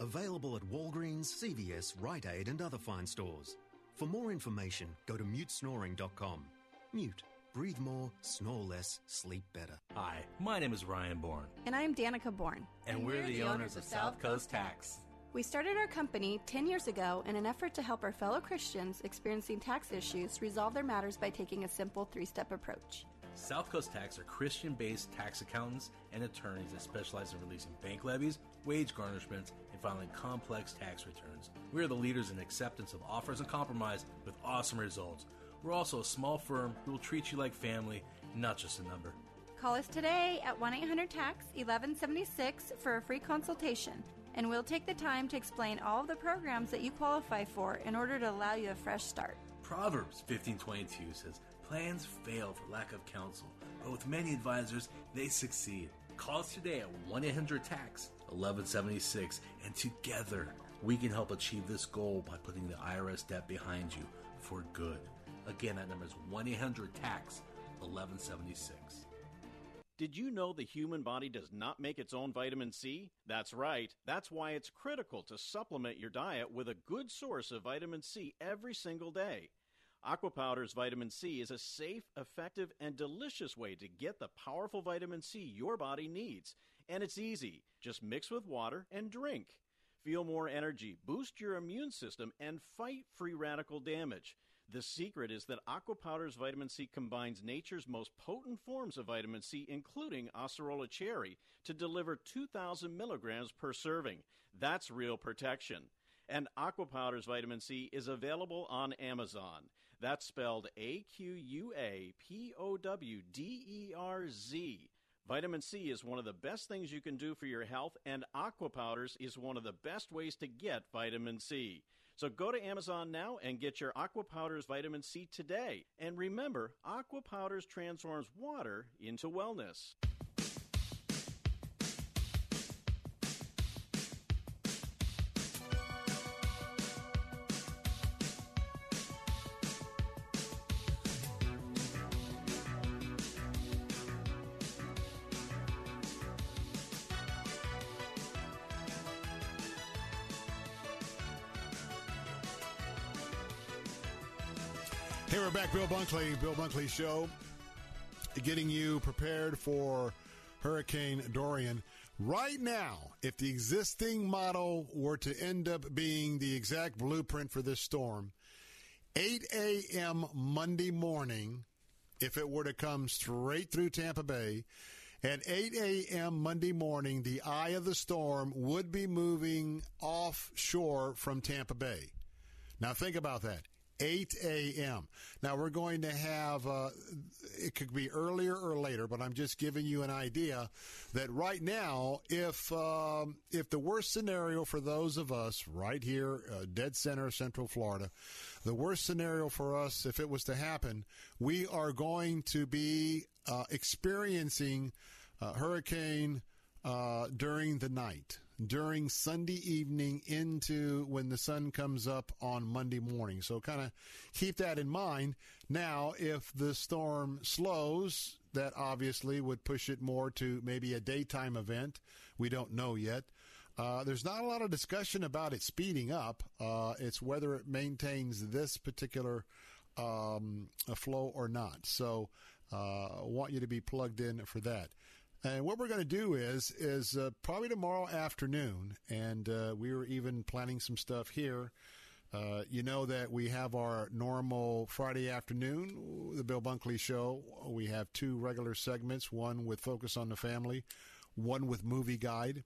Available at Walgreens, CVS, Rite Aid, and other fine stores. For more information, go to mutesnoring.com. Mute. Breathe more, snore less, sleep better. Hi, my name is Ryan Bourne, And I'm Danica Bourne. and, we're, the, owners of South Coast Tax. We started our company 10 years ago in an effort to help our fellow Christians experiencing tax issues resolve their matters by taking a simple three step approach. South Coast Tax are Christian based tax accountants and attorneys that specialize in releasing bank levies, wage garnishments, and filing complex tax returns. We are the leaders in acceptance of offers and compromise with awesome results. We're also a small firm who will treat you like family, not just a number. Call us today at 1 800 TAX 1176 for a free consultation, and we'll take the time to explain all of the programs that you qualify for in order to allow you a fresh start. Proverbs 15:22 says, "Plans fail for lack of counsel, but with many advisors they succeed." Call us today at 1-800-TAX 1176 and together we can help achieve this goal by putting the IRS debt behind you for good. Again, that number is 1-800-TAX 1176. Did you know the human body does not make its own vitamin C? That's right. That's why it's critical to supplement your diet with a good source of vitamin C every single day. Aquapowderz vitamin C is a safe, effective, and delicious way to get the powerful vitamin C your body needs. And it's easy. Just mix with water and drink. Feel more energy, boost your immune system, and fight free radical damage. The secret is that Aquapowderz vitamin C combines nature's most potent forms of vitamin C, including Acerola cherry, to deliver 2,000 milligrams per serving. That's real protection. And Aquapowderz vitamin C is available on Amazon. That's spelled A Q U A P O W D E R Z. Vitamin C is one of the best things you can do for your health, and Aquapowderz is one of the best ways to get vitamin C. So go to Amazon now and get your Aquapowderz vitamin C today. And remember, Aquapowderz transforms water into wellness. Bill Bunkley, Bill Bunkley Show, getting you prepared for Hurricane Dorian. Right now, if the existing model were to end up being the exact blueprint for this storm, 8 a.m. Monday morning, if it were to come straight through Tampa Bay, at 8 a.m. Monday morning, the eye of the storm would be moving offshore from Tampa Bay. Now, think about that. 8 a.m. Now we're going to have, uh, it could be earlier or later, but I'm just giving you an idea that right now, if, um, if the worst scenario for those of us right here, uh, dead center, Central Florida, the worst scenario for us, if it was to happen, we are going to be uh, experiencing uh, hurricane uh, during the night, during Sunday evening into when the sun comes up on Monday morning. So kind of keep that in mind. Now, if the storm slows, that obviously would push it more to maybe a daytime event. We don't know yet. Uh, there's not a lot of discussion about it speeding up. Uh, it's whether it maintains this particular um, flow or not. So, uh, I want you to be plugged in for that. And what we're going to do is is uh, probably tomorrow afternoon, and uh, we were even planning some stuff here. Uh, you know that we have our normal Friday afternoon, the Bill Bunkley Show. We have two regular segments: one with Focus on the Family, one with Movie Guide.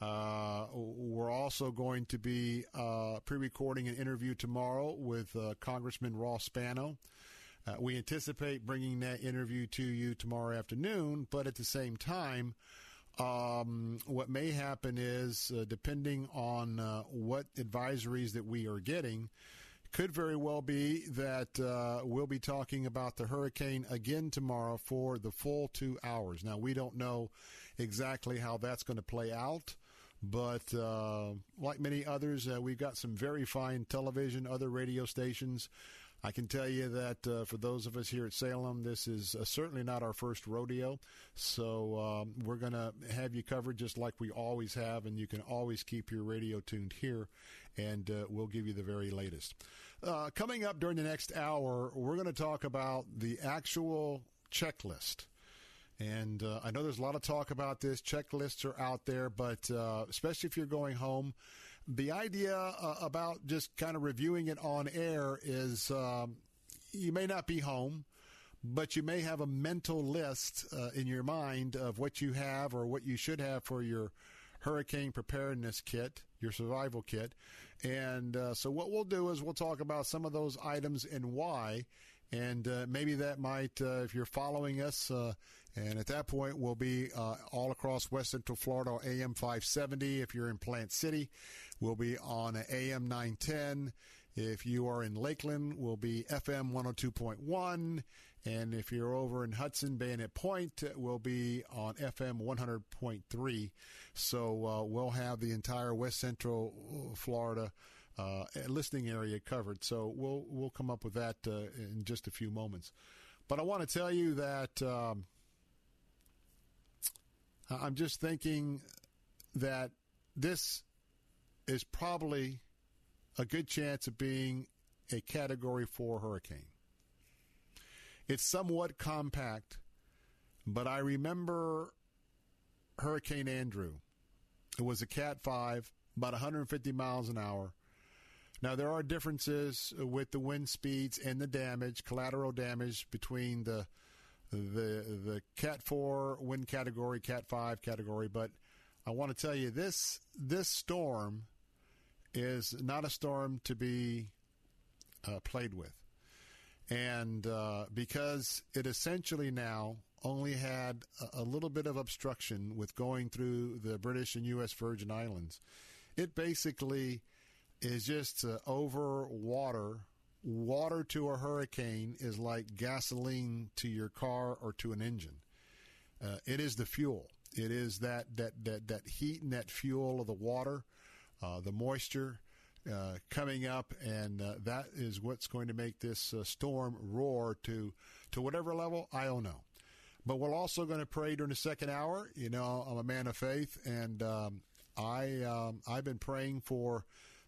Uh, we're also going to be uh, pre-recording an interview tomorrow with uh, Congressman Ross Spano. Uh, we anticipate bringing that interview to you tomorrow afternoon, but at the same time, um, what may happen is, uh, depending on uh, what advisories that we are getting, could very well be that uh, we'll be talking about the hurricane again tomorrow for the full two hours. Now, we don't know exactly how that's going to play out. But uh, like many others, uh, we've got some very fine television, other radio stations I can tell you that uh, for those of us here at Salem, this is uh, certainly not our first rodeo. So um, we're going to have you covered just like we always have, and you can always keep your radio tuned here, and uh, we'll give you the very latest. Uh, coming up during the next hour, we're going to talk about the actual checklist. And uh, I know there's a lot of talk about this. Checklists are out there, but uh, especially if you're going home, the idea uh, about just kind of reviewing it on air is um, you may not be home, but you may have a mental list uh, in your mind of what you have or what you should have for your hurricane preparedness kit, your survival kit. And uh, so, what we'll do is we'll talk about some of those items and why. And uh, maybe that might, uh, if you're following us, uh, and at that point, we'll be uh, all across West Central Florida, AM 570. If you're in Plant City, we'll be on AM 910. If you are in Lakeland, we'll be FM 102.1. And if you're over in Hudson, Bayonet Point, we'll be on FM 100.3. So uh, we'll have the entire West Central Florida uh, listening area covered. So we'll we'll come up with that uh, in just a few moments. But I want to tell you that um, I'm just thinking that this is probably a good chance of being a Category Four hurricane. It's somewhat compact, but I remember Hurricane Andrew. It was a Cat 5, about 150 miles an hour. Now, there are differences with the wind speeds and the damage, collateral damage between the the the Cat 4 wind category, Cat 5 category, but I want to tell you this this storm is not a storm to be uh, played with. And uh, because it essentially now only had a, a, little bit of obstruction with going through the British and U.S. Virgin Islands, it basically is just uh, over water. Water to a hurricane is like gasoline to your car or to an engine. Uh, it is the fuel. It is that, that, that, that heat and that fuel of the water, uh, the moisture uh, coming up, and uh, that is what's going to make this uh, storm roar to to whatever level. I don't know, but we're also going to pray during the second hour. You know, I'm a man of faith, and um, I um, I've been praying for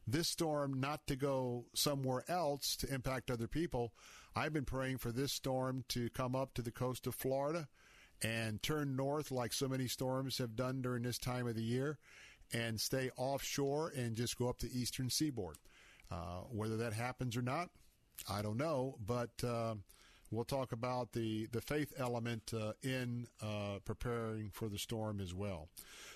this storm not to go somewhere else to impact other people. I've been praying for this storm to come up to the coast of Florida and turn north like so many storms have done during this time of the year and stay offshore and just go up the eastern seaboard. Uh, whether that happens or not, I don't know, but uh, we'll talk about the, the faith element uh, in uh, preparing for the storm as well.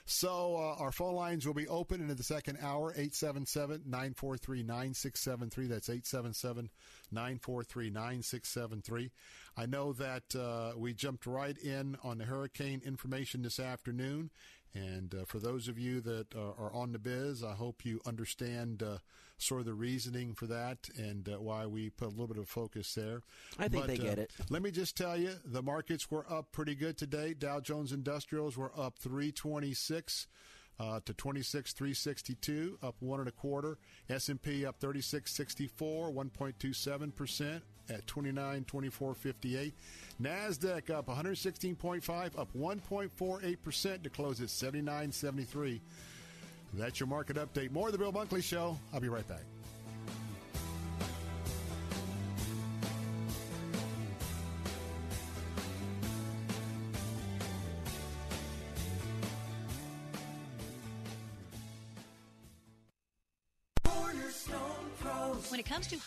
So uh, our phone lines will be open into the second hour, 877-943-9673. That's 877-943-9673. I know that uh, we jumped right in on the hurricane information this afternoon. And uh, for those of you that are on the biz, I hope you understand uh, sort of the reasoning for that and uh, why we put a little bit of focus there. I think but, they get uh, it. Let me just tell you, the markets were up pretty good today. Dow Jones Industrials were up 326 uh, to 26,362, up one and a quarter. S&P up 36.64, 1.27 percent at 29.2458. Nasdaq up 116.5, up 1.48 percent to close at 79.73. That's your market update. More of the Bill Bunkley Show. I'll be right back.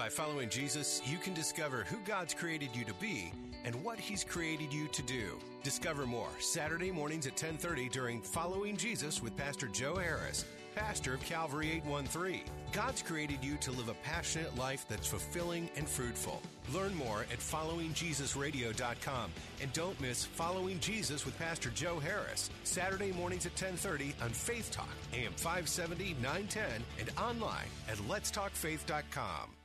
By following Jesus, you can discover who God's created you to be and what He's created you to do. Discover more Saturday mornings at 10:30 during Following Jesus with Pastor Joe Harris, pastor of Calvary 813. God's created you to live a passionate life that's fulfilling and fruitful. Learn more at followingjesusradio.com and don't miss Following Jesus with Pastor Joe Harris, Saturday mornings at 10:30 on Faith Talk, AM 570, 910 and online at letstalkfaith.com.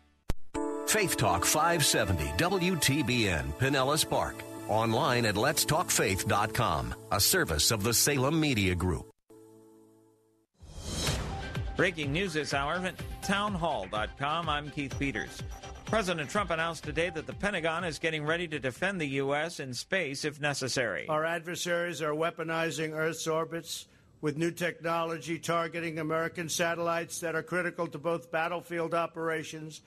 Faith Talk 570 WTBN Pinellas Park. Online at letstalkfaith.com, a service of the Salem Media Group. Breaking news this hour at townhall.com. I'm Keith Peters. President Trump announced today that the Pentagon is getting ready to defend the U.S. in space if necessary. Our adversaries are weaponizing Earth's orbits with new technology targeting American satellites that are critical to both battlefield operations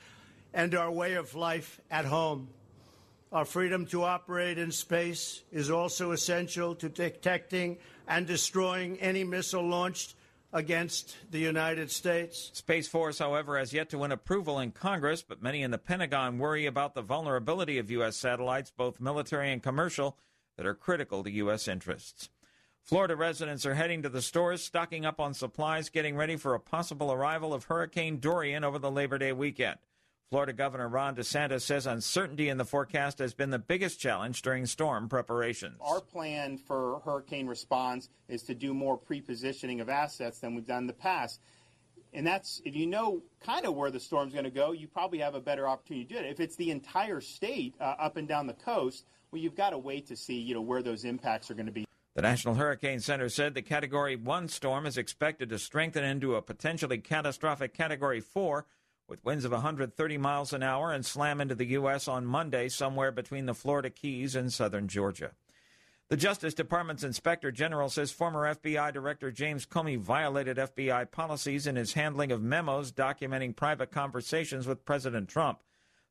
and our way of life at home. Our freedom to operate in space is also essential to detecting and destroying any missile launched against the United States. Space Force, however, has yet to win approval in Congress, but many in the Pentagon worry about the vulnerability of U.S. satellites, both military and commercial, that are critical to U.S. interests. Florida residents are heading to the stores, stocking up on supplies, getting ready for a possible arrival of Hurricane Dorian over the Labor Day weekend. Florida Governor Ron DeSantis says uncertainty in the forecast has been the biggest challenge during storm preparations. Our plan for hurricane response is to do more pre-positioning of assets than we've done in the past. And that's, if you know kind of where the storm's going to go, you probably have a better opportunity to do it. If it's the entire state uh, up and down the coast, well, you've got to wait to see, you know, where those impacts are going to be. The National Hurricane Center said the Category 1 storm is expected to strengthen into a potentially catastrophic Category 4 with winds of 130 miles an hour and slam into the U.S. on Monday somewhere between the Florida Keys and southern Georgia. The Justice Department's Inspector General says former FBI Director James Comey violated FBI policies in his handling of memos documenting private conversations with President Trump.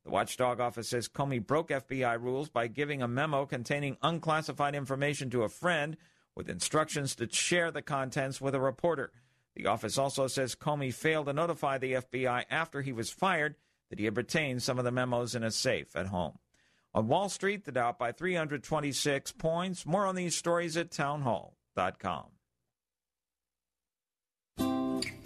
The watchdog office says Comey broke FBI rules by giving a memo containing unclassified information to a friend with instructions to share the contents with a reporter. The office also says Comey failed to notify the FBI after he was fired that he had retained some of the memos in a safe at home. On Wall Street, the Dow by 326 points. More on these stories at townhall.com.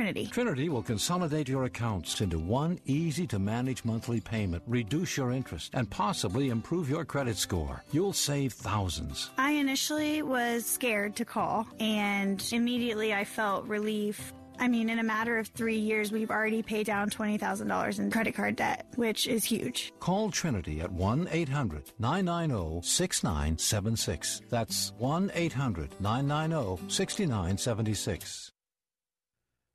Trinity will consolidate your accounts into one easy to manage monthly payment, reduce your interest, and possibly improve your credit score. You'll save thousands. I initially was scared to call and immediately I felt relief. I mean, in a matter of three years, we've already paid down $20,000 in credit card debt, which is huge. Call Trinity at 1 800 990 6976. That's 1 800 990 6976.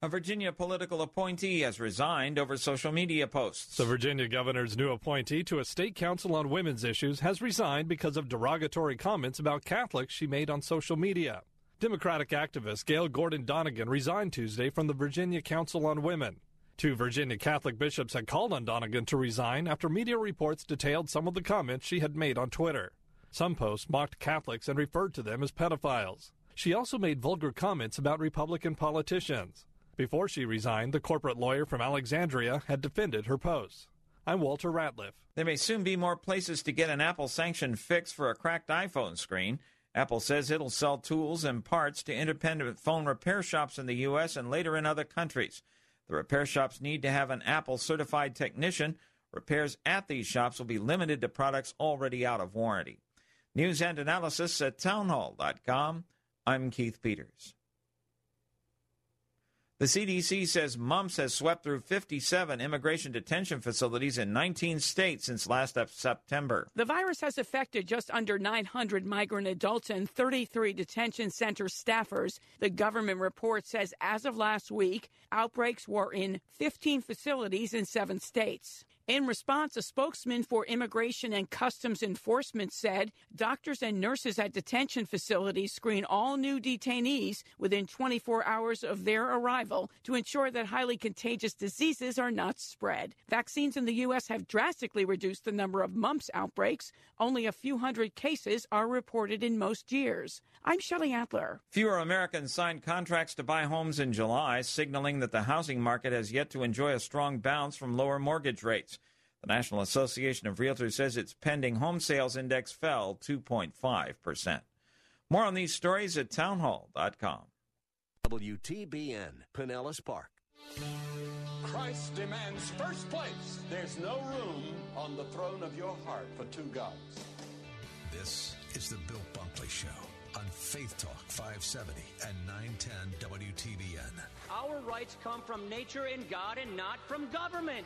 A Virginia political appointee has resigned over social media posts. The Virginia governor's new appointee to a state council on women's issues has resigned because of derogatory comments about Catholics she made on social media. Democratic activist Gail Gordon Donegan resigned Tuesday from the Virginia Council on Women. Two Virginia Catholic bishops had called on Donegan to resign after media reports detailed some of the comments she had made on Twitter. Some posts mocked Catholics and referred to them as pedophiles. She also made vulgar comments about Republican politicians. Before she resigned, the corporate lawyer from Alexandria had defended her posts. I'm Walter Ratliff. There may soon be more places to get an Apple sanctioned fix for a cracked iPhone screen. Apple says it'll sell tools and parts to independent phone repair shops in the U.S. and later in other countries. The repair shops need to have an Apple certified technician. Repairs at these shops will be limited to products already out of warranty. News and analysis at townhall.com. I'm Keith Peters. The CDC says mumps has swept through 57 immigration detention facilities in 19 states since last September. The virus has affected just under 900 migrant adults and 33 detention center staffers. The government report says as of last week, outbreaks were in 15 facilities in seven states. In response, a spokesman for Immigration and Customs Enforcement said doctors and nurses at detention facilities screen all new detainees within 24 hours of their arrival to ensure that highly contagious diseases are not spread. Vaccines in the U.S. have drastically reduced the number of mumps outbreaks. Only a few hundred cases are reported in most years. I'm Shelley Adler. Fewer Americans signed contracts to buy homes in July, signaling that the housing market has yet to enjoy a strong bounce from lower mortgage rates. The National Association of Realtors says its pending home sales index fell 2.5%. More on these stories at townhall.com. WTBN, Pinellas Park. Christ demands first place. There's no room on the throne of your heart for two gods. This is the Bill Bunkley Show on Faith Talk 570 and 910 WTBN. Our rights come from nature and God and not from government.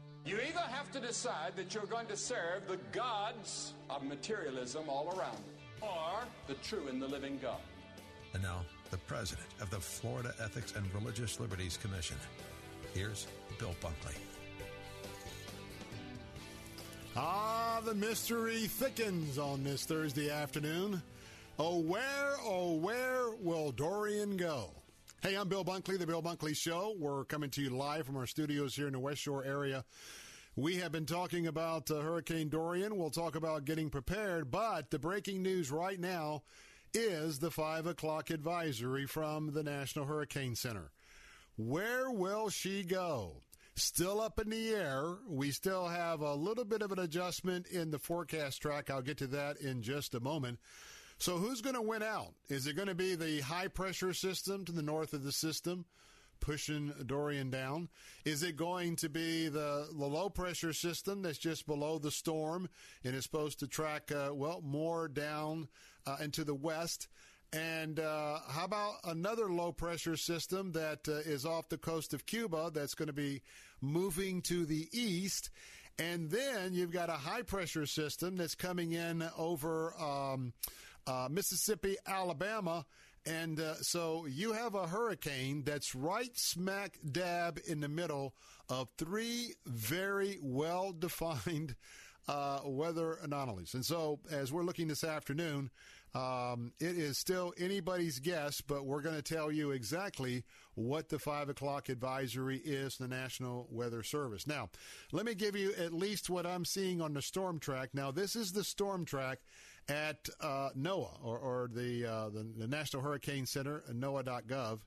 You either have to decide that you're going to serve the gods of materialism all around you, or the true and the living God. And now, the president of the Florida Ethics and Religious Liberties Commission. Here's Bill Bunkley. Ah, the mystery thickens on this Thursday afternoon. Oh, where, oh, where will Dorian go? Hey, I'm Bill Bunkley, The Bill Bunkley Show. We're coming to you live from our studios here in the West Shore area. We have been talking about uh, Hurricane Dorian. We'll talk about getting prepared, but the breaking news right now is the 5 o'clock advisory from the National Hurricane Center. Where will she go? Still up in the air. We still have a little bit of an adjustment in the forecast track. I'll get to that in just a moment. So, who's going to win out? Is it going to be the high pressure system to the north of the system? pushing Dorian down? Is it going to be the, the low pressure system that's just below the storm and is supposed to track, uh, well, more down uh, into the west? And uh, how about another low pressure system that uh, is off the coast of Cuba that's going to be moving to the east? And then you've got a high pressure system that's coming in over um, uh, Mississippi, Alabama. And uh, so you have a hurricane that's right smack dab in the middle of three very well defined uh, weather anomalies. And so as we're looking this afternoon, um, it is still anybody's guess, but we're going to tell you exactly what the five o'clock advisory is the National Weather Service. Now, let me give you at least what I'm seeing on the storm track. Now, this is the storm track at uh, NOAA or, or the, uh, the, the National Hurricane Center, NOAA.gov.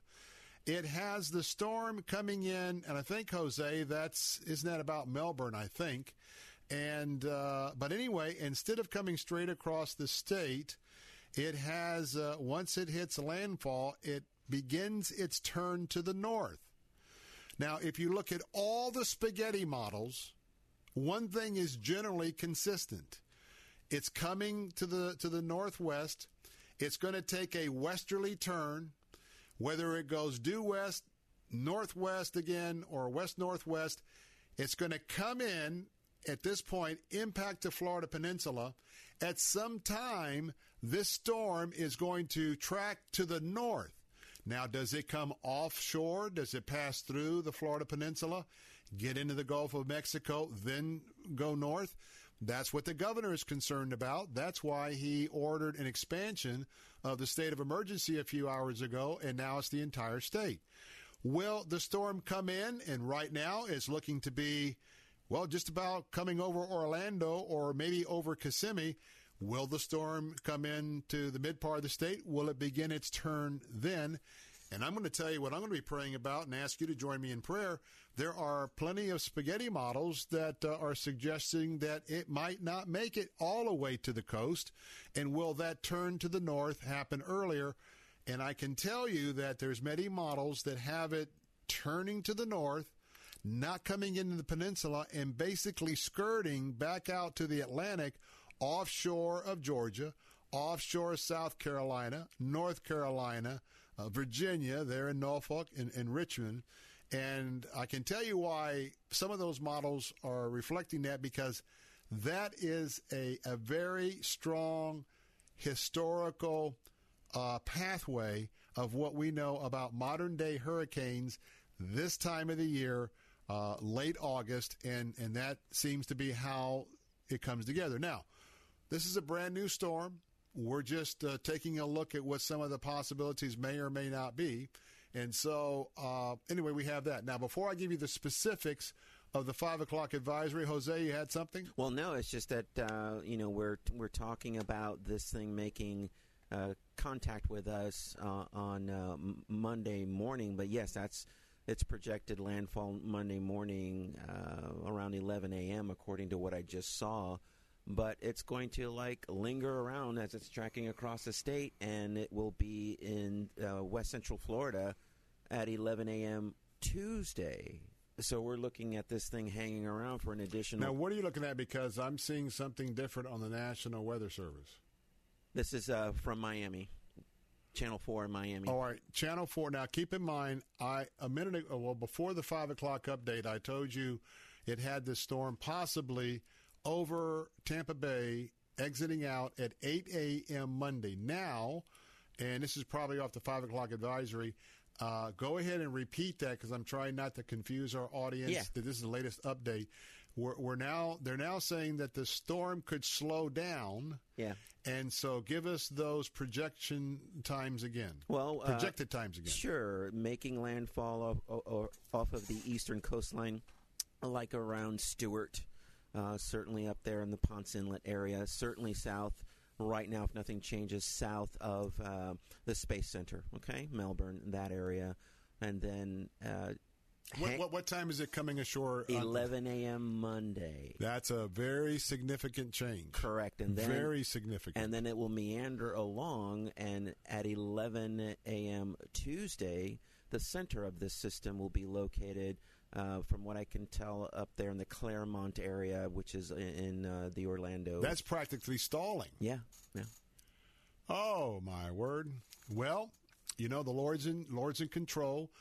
It has the storm coming in, and I think Jose, that's isn't that about Melbourne? I think, and uh, but anyway, instead of coming straight across the state, it has uh, once it hits landfall, it begins its turn to the north. Now, if you look at all the spaghetti models, one thing is generally consistent it's coming to the to the northwest. It's going to take a westerly turn, whether it goes due west, northwest again, or west northwest. It's going to come in at this point, impact the Florida Peninsula. At some time, this storm is going to track to the north. Now, does it come offshore? Does it pass through the Florida Peninsula, get into the Gulf of Mexico, then go north? That's what the governor is concerned about. That's why he ordered an expansion of the state of emergency a few hours ago, and now it's the entire state. Will the storm come in? And right now it's looking to be, well, just about coming over Orlando or maybe over Kissimmee. Will the storm come in to the mid part of the state? Will it begin its turn then? And I'm going to tell you what I'm going to be praying about and ask you to join me in prayer. There are plenty of spaghetti models that uh, are suggesting that it might not make it all the way to the coast. And will that turn to the north happen earlier? And I can tell you that there's many models that have it turning to the north, not coming into the peninsula and basically skirting back out to the Atlantic offshore of Georgia, offshore of South Carolina, North Carolina, uh, Virginia, there in Norfolk and in, in Richmond. And I can tell you why some of those models are reflecting that because that is a, a very strong historical uh, pathway of what we know about modern day hurricanes this time of the year, uh, late August, and, and that seems to be how it comes together. Now, this is a brand new storm. We're just uh, taking a look at what some of the possibilities may or may not be. And so, uh, anyway, we have that. Now, before I give you the specifics of the five o'clock advisory, Jose, you had something? Well, no, it's just that uh, you know we're we're talking about this thing making uh, contact with us uh, on uh, Monday morning. But yes, that's it's projected landfall Monday morning uh, around 11 a.m. according to what I just saw. But it's going to like linger around as it's tracking across the state, and it will be in uh, west central Florida at 11 a.m. Tuesday. So we're looking at this thing hanging around for an additional. Now, what are you looking at? Because I'm seeing something different on the National Weather Service. This is uh, from Miami, Channel Four in Miami. All right, Channel Four. Now, keep in mind, I a minute ago, well, before the five o'clock update, I told you it had this storm possibly over Tampa Bay, exiting out at 8 a.m. Monday. Now, and this is probably off the five o'clock advisory. Uh, go ahead and repeat that because I'm trying not to confuse our audience. Yeah. That this is the latest update. We're, we're now they're now saying that the storm could slow down. Yeah. And so, give us those projection times again. Well, uh, projected times again. Sure, making landfall off, off of the eastern coastline, like around Stuart, uh, certainly up there in the Ponce Inlet area, certainly south. Right now, if nothing changes, south of uh, the Space Center, okay, Melbourne, that area, and then uh, What, what, what time is it coming ashore? 11 a.m. Monday. That's a very significant change. Correct, and then very significant. and then it will meander along, and at 11 a.m. Tuesday, the center of this system will be located, uh, from what I can tell, up there in the Clermont area, which is in, in uh, the Orlando. That's practically stalling. yeah, yeah. Oh my word! Well, you know the Lord's in Lord's in control,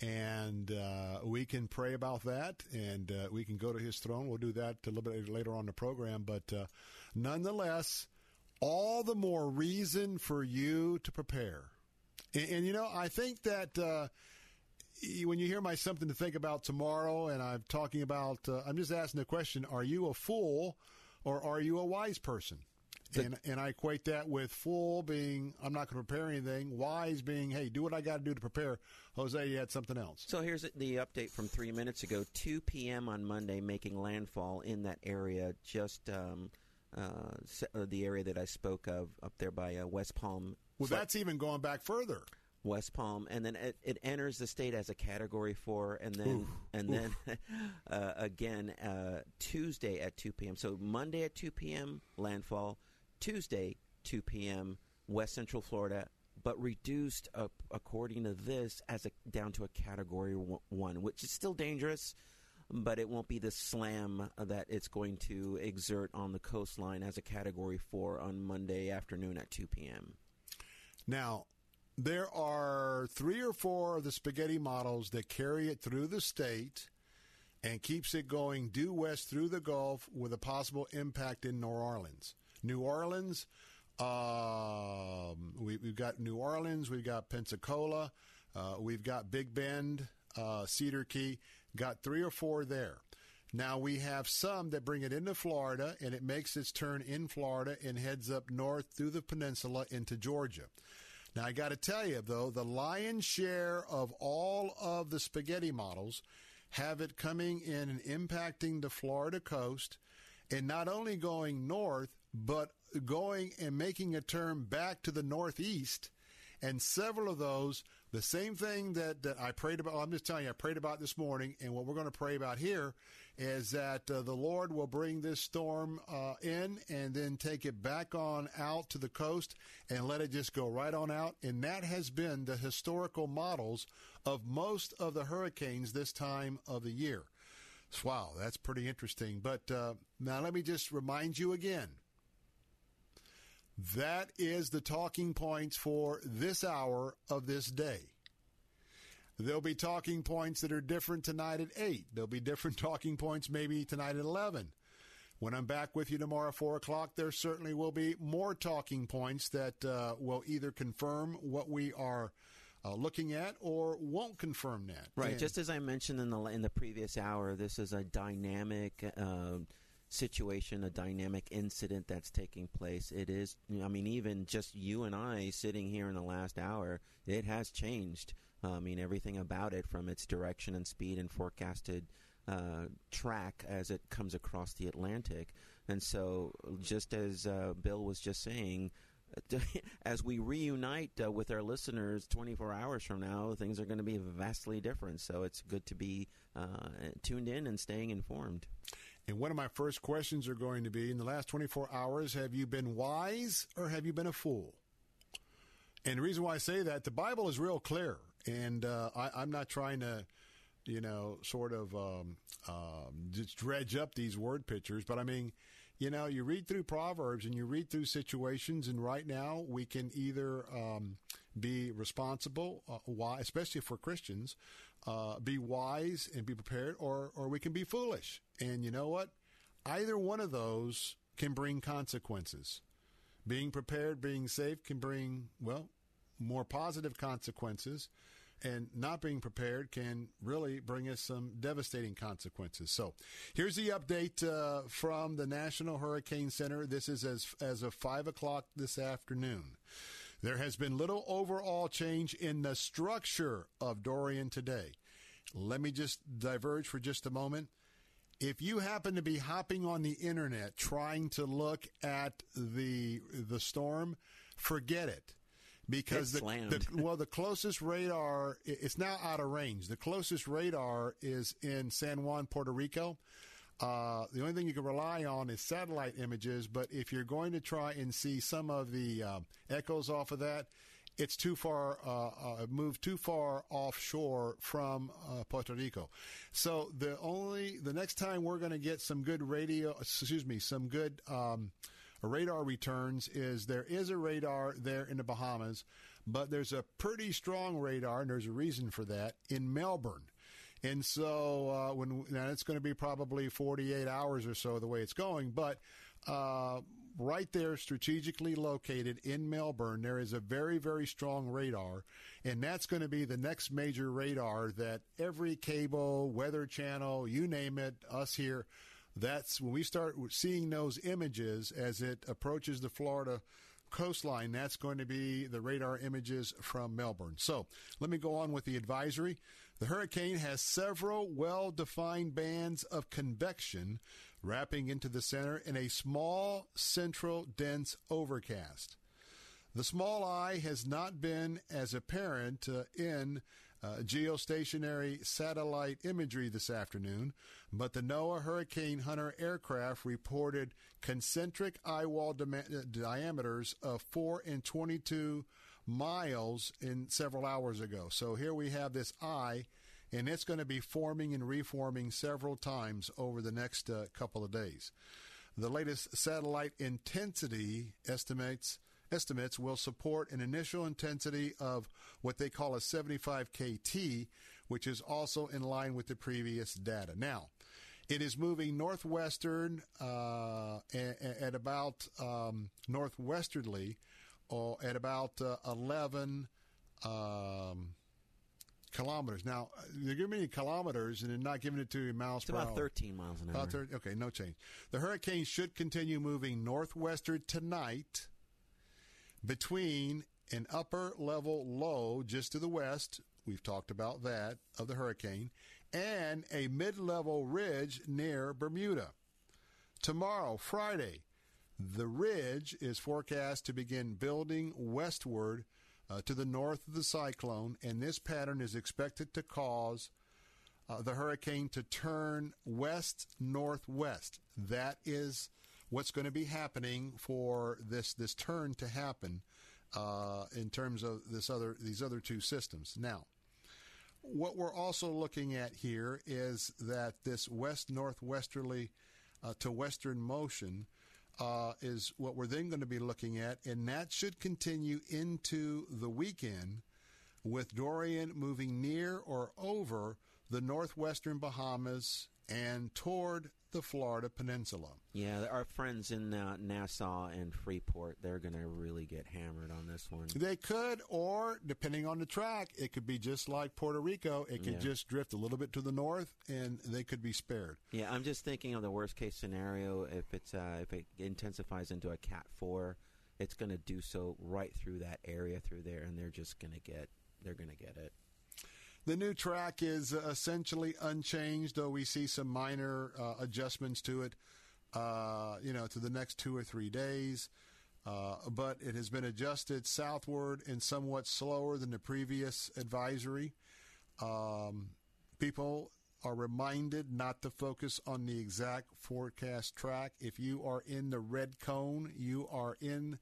and uh, we can pray about that, and uh, we can go to His throne. We'll do that a little bit later on the program, but uh, nonetheless, all the more reason for you to prepare. And, and you know, I think that. When you hear my something to think about tomorrow, and I'm talking about, uh, I'm just asking the question: Are you a fool, or are you a wise person? and and I equate that with fool being I'm not going to prepare anything, wise being hey, do what I got to do to prepare. Jose, you had something else. So here's the update from three minutes ago. 2 p.m. on Monday, making landfall in that area, just um, uh, uh, the area that I spoke of up there by uh, West Palm. Well, So- that's even going back further. West Palm, and then it, it enters the state as a Category Four, and then Oof, and then uh, again uh, Tuesday at 2 p.m. So Monday at 2 p.m. landfall, Tuesday 2 p.m. West Central Florida, but reduced up, according to this as a down to a Category one- which is still dangerous. But it won't be the slam that it's going to exert on the coastline as a Category 4 on Monday afternoon at 2 p.m. Now, there are three or four of the spaghetti models that carry it through the state and keeps it going due west through the Gulf with a possible impact in New Orleans. New Orleans, um, we, we've got New Orleans, we've got Pensacola, uh, we've got Big Bend, uh, Cedar Key, got three or four there. Now we have some that bring it into Florida and it makes its turn in Florida and heads up north through the peninsula into Georgia. Now I got to tell you though, the lion's share of all of the spaghetti models have it coming in and impacting the Florida coast and not only going north, but going and making a turn back to the northeast. And several of those, The same thing that, that I prayed about, I'm just telling you, I prayed about this morning, and what we're going to pray about here is that uh, the Lord will bring this storm uh, in and then take it back on out to the coast and let it just go right on out. And that has been the historical models of most of the hurricanes this time of the year. Wow, that's pretty interesting. But uh, now let me just remind you again. That is the talking points for this hour of this day. There'll be talking points that are different tonight at 8. There'll be different talking points maybe tonight at 11. When I'm back with you tomorrow at 4 o'clock, there certainly will be more talking points that uh, will either confirm what we are uh, looking at or won't confirm that. Right. And- Just as I mentioned in the in the previous hour, this is a dynamic uh, situation, a dynamic incident that's taking place. It is. I mean, even just you and I sitting here in the last hour, it has changed. I mean, everything about it, from its direction and speed and forecasted uh, track as it comes across the Atlantic. And so, just as uh, Bill was just saying, as we reunite uh, with our listeners 24 hours from now, things are going to be vastly different. So it's good to be uh, tuned in and staying informed. And one of my first questions are going to be in the last 24 hours, have you been wise or have you been a fool? And the reason why I say that, the Bible is real clear. And uh, I, I'm not trying to, you know, sort of um, um, just dredge up these word pictures, but I mean, you know, you read through Proverbs and you read through situations, and right now we can either um, be responsible, uh, why, especially for Christians, uh, be wise and be prepared, or or we can be foolish. And you know what? Either one of those can bring consequences. Being prepared, being safe can bring well more positive consequences and not being prepared can really bring us some devastating consequences. So, here's the update uh, from the National Hurricane Center. This is as as of five o'clock this afternoon. There has been little overall change in the structure of Dorian today. Let me just diverge for just a moment. If you happen to be hopping on the internet trying to look at the the storm, forget it because the, the well the closest radar it's now out of range. The closest radar is in San Juan, Puerto Rico. Uh, the only thing you can rely on is satellite images, but if you're going to try and see some of the uh, echoes off of that, it's too far uh, uh, moved too far offshore from uh, Puerto Rico. So the only the next time we're going to get some good radio, excuse me, some good um, radar returns is there is a radar there in the Bahamas, but there's a pretty strong radar, and there's a reason for that in Melbourne. And so uh, when now it's going to be probably 48 hours or so the way it's going, but uh, right there, strategically located in Melbourne, there is a very very strong radar, and that's going to be the next major radar that every cable, weather channel, you name it, us here. That's when we start seeing those images as it approaches the Florida coastline. That's going to be the radar images from Melbourne. So let me go on with the advisory. The hurricane has several well defined bands of convection wrapping into the center in a small central dense overcast. The small eye has not been as apparent uh, in uh, geostationary satellite imagery this afternoon, but the NOAA Hurricane Hunter aircraft reported concentric eye wall dima- uh, diameters of 4 and 22 miles in several hours ago. So here we have this eye, and it's going to be forming and reforming several times over the next uh, couple of days. The latest satellite intensity estimates estimates will support an initial intensity of what they call a 75 KT, which is also in line with the previous data. Now, it is moving northwestern uh, at, at about um, northwesterly, or at about uh, 11 um, kilometers. Now, they're giving me kilometers and they're not giving it to you miles It's per about hour. 13 miles an hour. About 30 okay, no change. The hurricane should continue moving northwestward tonight between an upper level low just to the west. We've talked about that of the hurricane and a mid level ridge near Bermuda. Tomorrow, Friday, the ridge is forecast to begin building westward uh, to the north of the cyclone, and this pattern is expected to cause uh, the hurricane to turn west northwest. That is what's going to be happening for this this turn to happen uh, in terms of this other these other two systems. Now, what we're also looking at here is that this west northwesterly uh, to western motion uh, is what we're then going to be looking at, and that should continue into the weekend with Dorian moving near or over the northwestern Bahamas and toward the Florida Peninsula. Yeah, our friends in uh, Nassau and Freeport, they're going to really get hammered on this one. They could, or depending on the track, it could be just like Puerto Rico. It could Yeah. just drift a little bit to the north, and they could be spared. Yeah, I'm just thinking of the worst case scenario. If it's uh, if it intensifies into a Cat Four, it's going to do so right through that area through there, and they're just going to get they're going to get it. The new track is uh, essentially unchanged, though we see some minor uh, adjustments to it, uh, you know, to the next two or three days. Uh, but it has been adjusted southward and somewhat slower than the previous advisory. Um, people are reminded not to focus on the exact forecast track. If you are in the red cone, you are in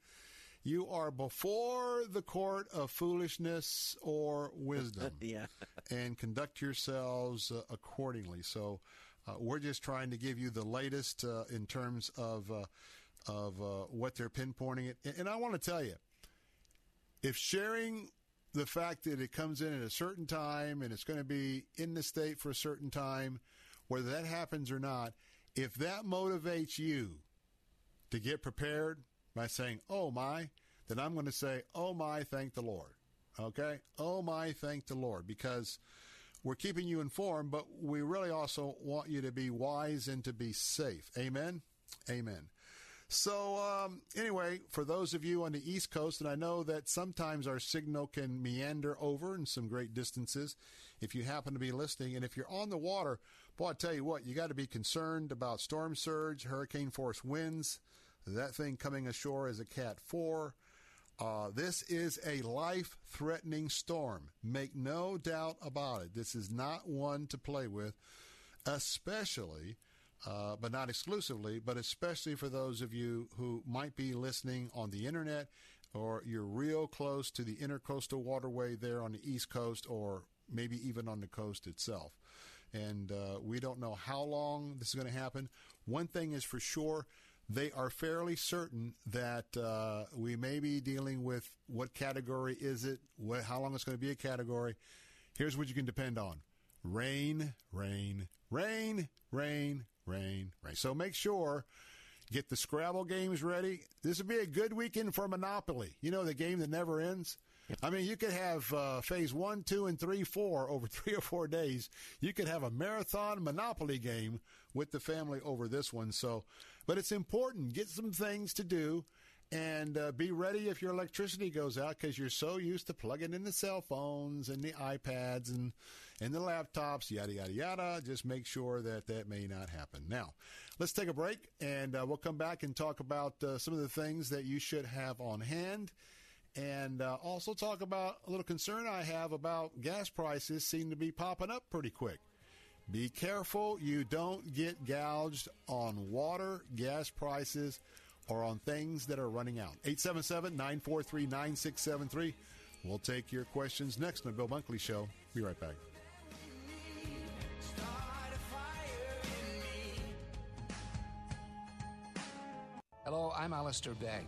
you are before the court of foolishness or wisdom. yeah. and conduct yourselves uh, accordingly. So uh, we're just trying to give you the latest uh, in terms of uh, of uh, what they're pinpointing it. And, and I want to tell you, if sharing the fact that it comes in at a certain time and it's going to be in the state for a certain time, whether that happens or not, if that motivates you to get prepared by saying, oh my, then I'm going to say, oh my, thank the Lord. Okay? Oh my, thank the Lord. Because we're keeping you informed, but we really also want you to be wise and to be safe. Amen? Amen. So, um, anyway, for those of you on the East Coast, and I know that sometimes our signal can meander over in some great distances if you happen to be listening. And if you're on the water, boy, I tell you what, you got to be concerned about storm surge, hurricane force winds. That thing coming ashore is a Cat 4. Uh, this is a life threatening storm. Make no doubt about it. This is not one to play with, especially, uh, but not exclusively, but especially for those of you who might be listening on the internet or you're real close to the intercoastal waterway there on the East Coast or maybe even on the coast itself. And uh, we don't know how long this is going to happen. One thing is for sure they are fairly certain that uh, we may be dealing with what category is it, what, how long it's going to be a category. Here's what you can depend on rain, rain, rain, rain, rain, rain. So make sure. Get the Scrabble games ready. This would be a good weekend for Monopoly. You know, the game that never ends? I mean, you could have uh, phase one, two, and three, four over three or four days. You could have a marathon Monopoly game with the family over this one. So, but it's important. Get some things to do and uh, be ready if your electricity goes out because you're so used to plugging in the cell phones and the iPads and and the laptops, yada yada yada. Just make sure that that may not happen. Now, let's take a break and uh, we'll come back and talk about uh, some of the things that you should have on hand. And uh, also talk about a little concern I have about gas prices seem to be popping up pretty quick. Be careful you don't get gouged on water, gas prices, or on things that are running out. 877 943 9673. We'll take your questions next on the Bill Bunkley Show. Be right back. Hello, I'm Alistair Begg.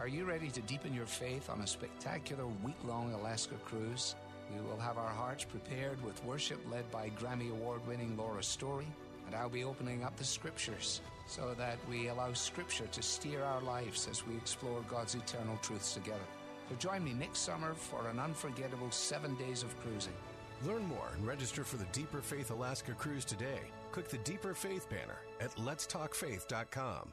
Are you ready to deepen your faith on a spectacular week long Alaska cruise? We will have our hearts prepared with worship led by Grammy Award winning Laura Story, and I'll be opening up the scriptures so that we allow scripture to steer our lives as we explore God's eternal truths together. So join me next summer for an unforgettable seven days of cruising. Learn more and register for the Deeper Faith Alaska cruise today. Click the Deeper Faith banner at letstalkfaith.com.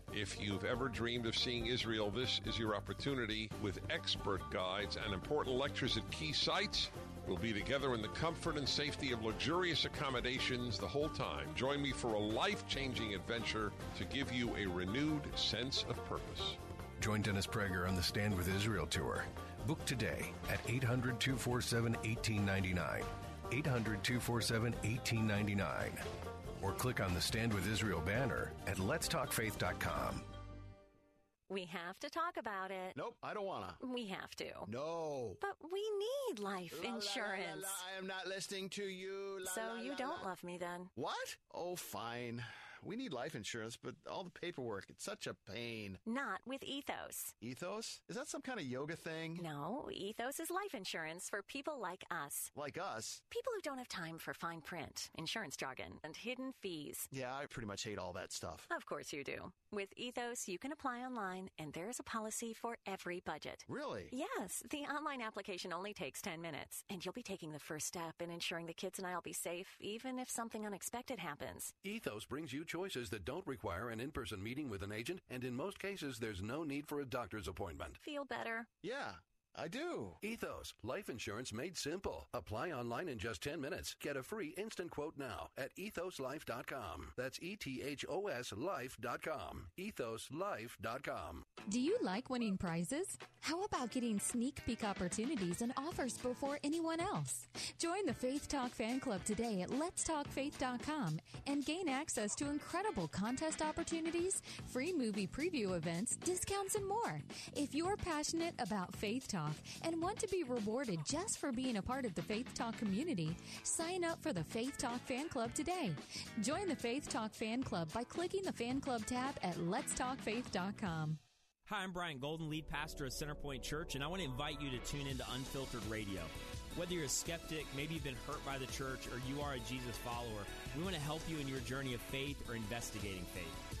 If you've ever dreamed of seeing Israel, this is your opportunity with expert guides and important lectures at key sites. We'll be together in the comfort and safety of luxurious accommodations the whole time. Join me for a life changing adventure to give you a renewed sense of purpose. Join Dennis Prager on the Stand with Israel tour. Book today at 800 247 1899. 800 247 1899. Or click on the Stand with Israel banner at letstalkfaith.com. We have to talk about it. Nope, I don't wanna. We have to. No. But we need life La, la, la, insurance. la, I am not listening to you. La, so la, you la, don't la. love me then? What? Oh, fine. We need life insurance, but all the paperwork, it's such a pain. Not with Ethos. Ethos? Is that some kind of yoga thing? No, Ethos is life insurance for people like us. Like us? People who don't have time for fine print, insurance jargon, and hidden fees. Yeah, I pretty much hate all that stuff. Of course you do. With Ethos, you can apply online, and there's a policy for every budget. Really? Yes, the online application only takes 10 minutes, and you'll be taking the first step in ensuring the kids and I'll be safe, even if something unexpected happens. Ethos brings you choices that don't require an in person meeting with an agent, and in most cases, there's no need for a doctor's appointment. Feel better? Yeah, I do. Ethos, life insurance made simple. Apply online in just 10 minutes. Get a free instant quote now at ethoslife.com. That's E T H O S life.com. Ethoslife.com. Do you like winning prizes? How about getting sneak peek opportunities and offers before anyone else? Join the Faith Talk fan club today at letstalkfaith.com and gain access to incredible contest opportunities, free movie preview events, discounts, and more. If you're passionate about Faith Talk and want to be rewarded just for being a part of the Faith Talk community, sign up for the Faith Talk fan club today. Join the Faith Talk fan club by clicking the fan club tab at letstalkfaith.com. Hi, I'm Brian Golden, lead pastor of Centerpoint Church, and I want to invite you to tune into Unfiltered Radio. Whether you're a skeptic, maybe you've been hurt by the church, or you are a Jesus follower, we want to help you in your journey of faith or investigating faith.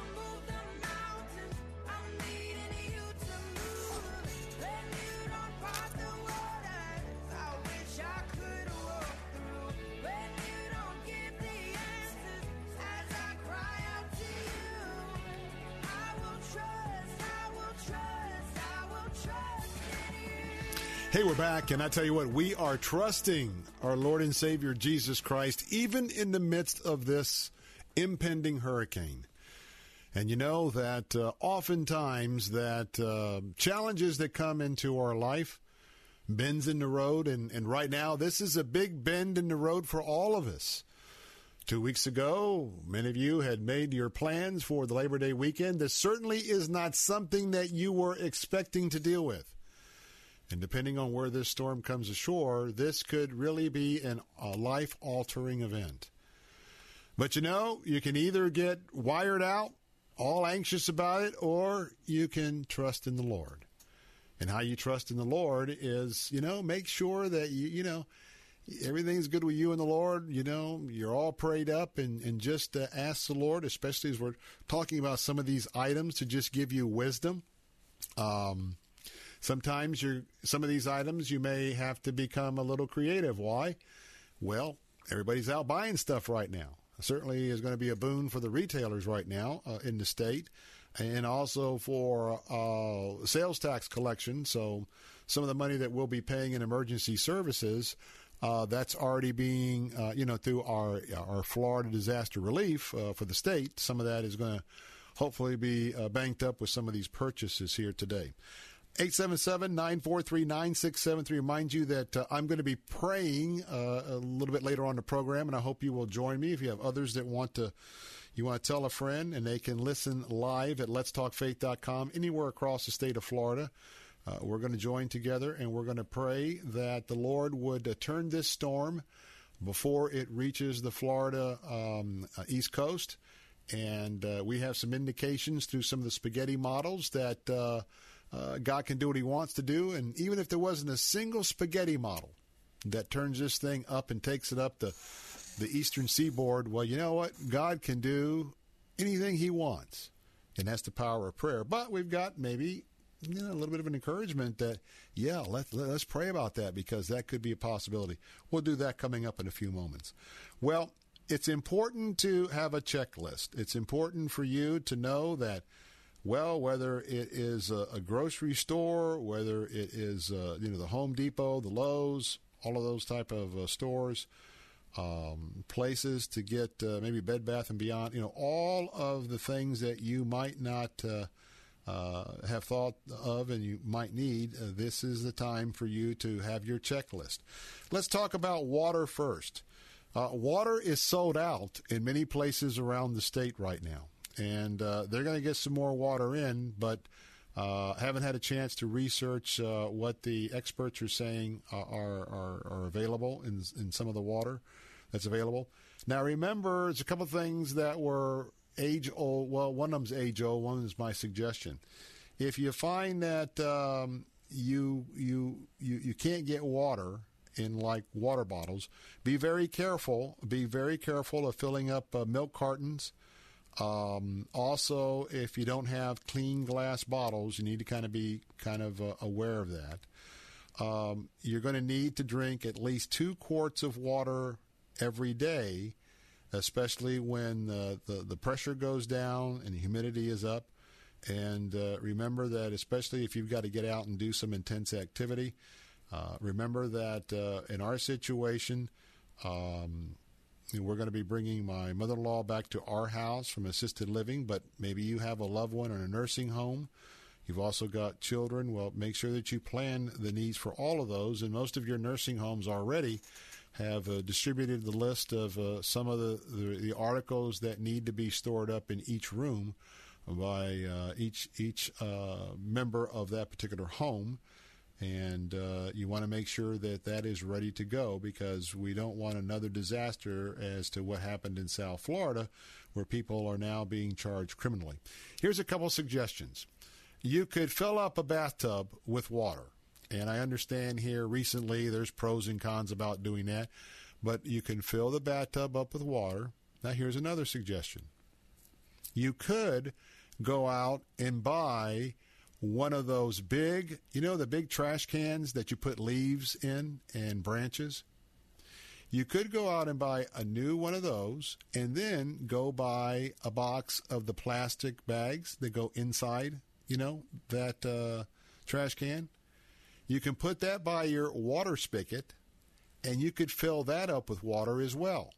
Hey, we're back, and I tell you what, we are trusting our Lord and Savior Jesus Christ, even in the midst of this impending hurricane. And you know that uh, oftentimes that uh, challenges that come into our life, bends in the road, and, and right now this is a big bend in the road for all of us. Two weeks ago, many of you had made your plans for the Labor Day weekend. This certainly is not something that you were expecting to deal with. And depending on where this storm comes ashore, this could really be an, a life altering event. But you know, you can either get wired out, all anxious about it, or you can trust in the Lord. And how you trust in the Lord is, you know, make sure that you, you know, everything's good with you and the Lord. You know, you're all prayed up and, and just uh, ask the Lord, especially as we're talking about some of these items, to just give you wisdom. Um, Sometimes you're some of these items you may have to become a little creative. Why? Well, everybody's out buying stuff right now. Certainly is going to be a boon for the retailers right now uh, in the state, and also for uh, sales tax collection. So some of the money that we'll be paying in emergency services. Uh, that's already being, uh, you know, through our our Florida disaster relief uh, for the state. Some of that is going to hopefully be uh, banked up with some of these purchases here today. 877-943-9673. Remind you that uh, I'm going to be praying uh, a little bit later on the program, and I hope you will join me. If you have others that want to, You want to tell a friend, and they can listen live at letstalkfaith.com anywhere across the state of Florida. Uh, we're going to join together and we're going to pray that the Lord would uh, turn this storm before it reaches the Florida um, uh, East Coast. And uh, we have some indications through some of the spaghetti models that uh, God can do what He wants to do. And even if there wasn't a single spaghetti model that turns this thing up and takes it up the the eastern seaboard, well, you know what? God can do anything He wants, and that's the power of prayer. But we've got maybe you know, a little bit of an encouragement that, yeah, let, let, us pray about that because that could be a possibility. We'll do that coming up in a few moments. Well, it's important to have a checklist. It's important for you to know that, well, whether it is a, a grocery store, whether it is, uh, you know, the Home Depot, the Lowe's, all of those type of uh, stores, um, places to get uh, maybe Bed Bath and Beyond, you know, all of the things that you might not uh, uh, have thought of and you might need, uh, this is the time for you to have your checklist. Let's talk about water first. Water is sold out in many places around the state right now, and uh, they're going to get some more water in, but uh, haven't had a chance to research uh, what the experts are saying are, are, are available in, in some of the water that's available. Now, remember, there's a couple of things that were age old. Well, one of them's age old. One is my suggestion. If you find that um, you you you you can't get water in like water bottles, be very careful. Be very careful of filling up uh, milk cartons. Um, also, if you don't have clean glass bottles, you need to kind of be kind of uh, aware of that. Um, you're going to need to drink at least two quarts of water every day especially when uh, the the pressure goes down and the humidity is up. And uh, remember that, especially if you've got to get out and do some intense activity, uh, remember that uh, in our situation, um, we're going to be bringing my mother-in-law back to our house from assisted living. But maybe you have a loved one in a nursing home. You've also got children. Well, make sure that you plan the needs for all of those. And most of your nursing homes already have uh, distributed the list of uh, some of the, the, the, articles that need to be stored up in each room by uh, each each uh, member of that particular home. And uh, you want to make sure that that is ready to go because we don't want another disaster as to what happened in South Florida, where people are now being charged criminally. Here's a couple suggestions. You could fill up a bathtub with water and I understand here recently there's pros and cons about doing that, but you can fill the bathtub up with water. Now, here's another suggestion. You could go out and buy one of those big, you know, the big trash cans that you put leaves in and branches. You could go out and buy a new one of those and then go buy a box of the plastic bags that go inside, you know, that uh, trash can. You can put that by your water spigot, and you could fill that up with water as well.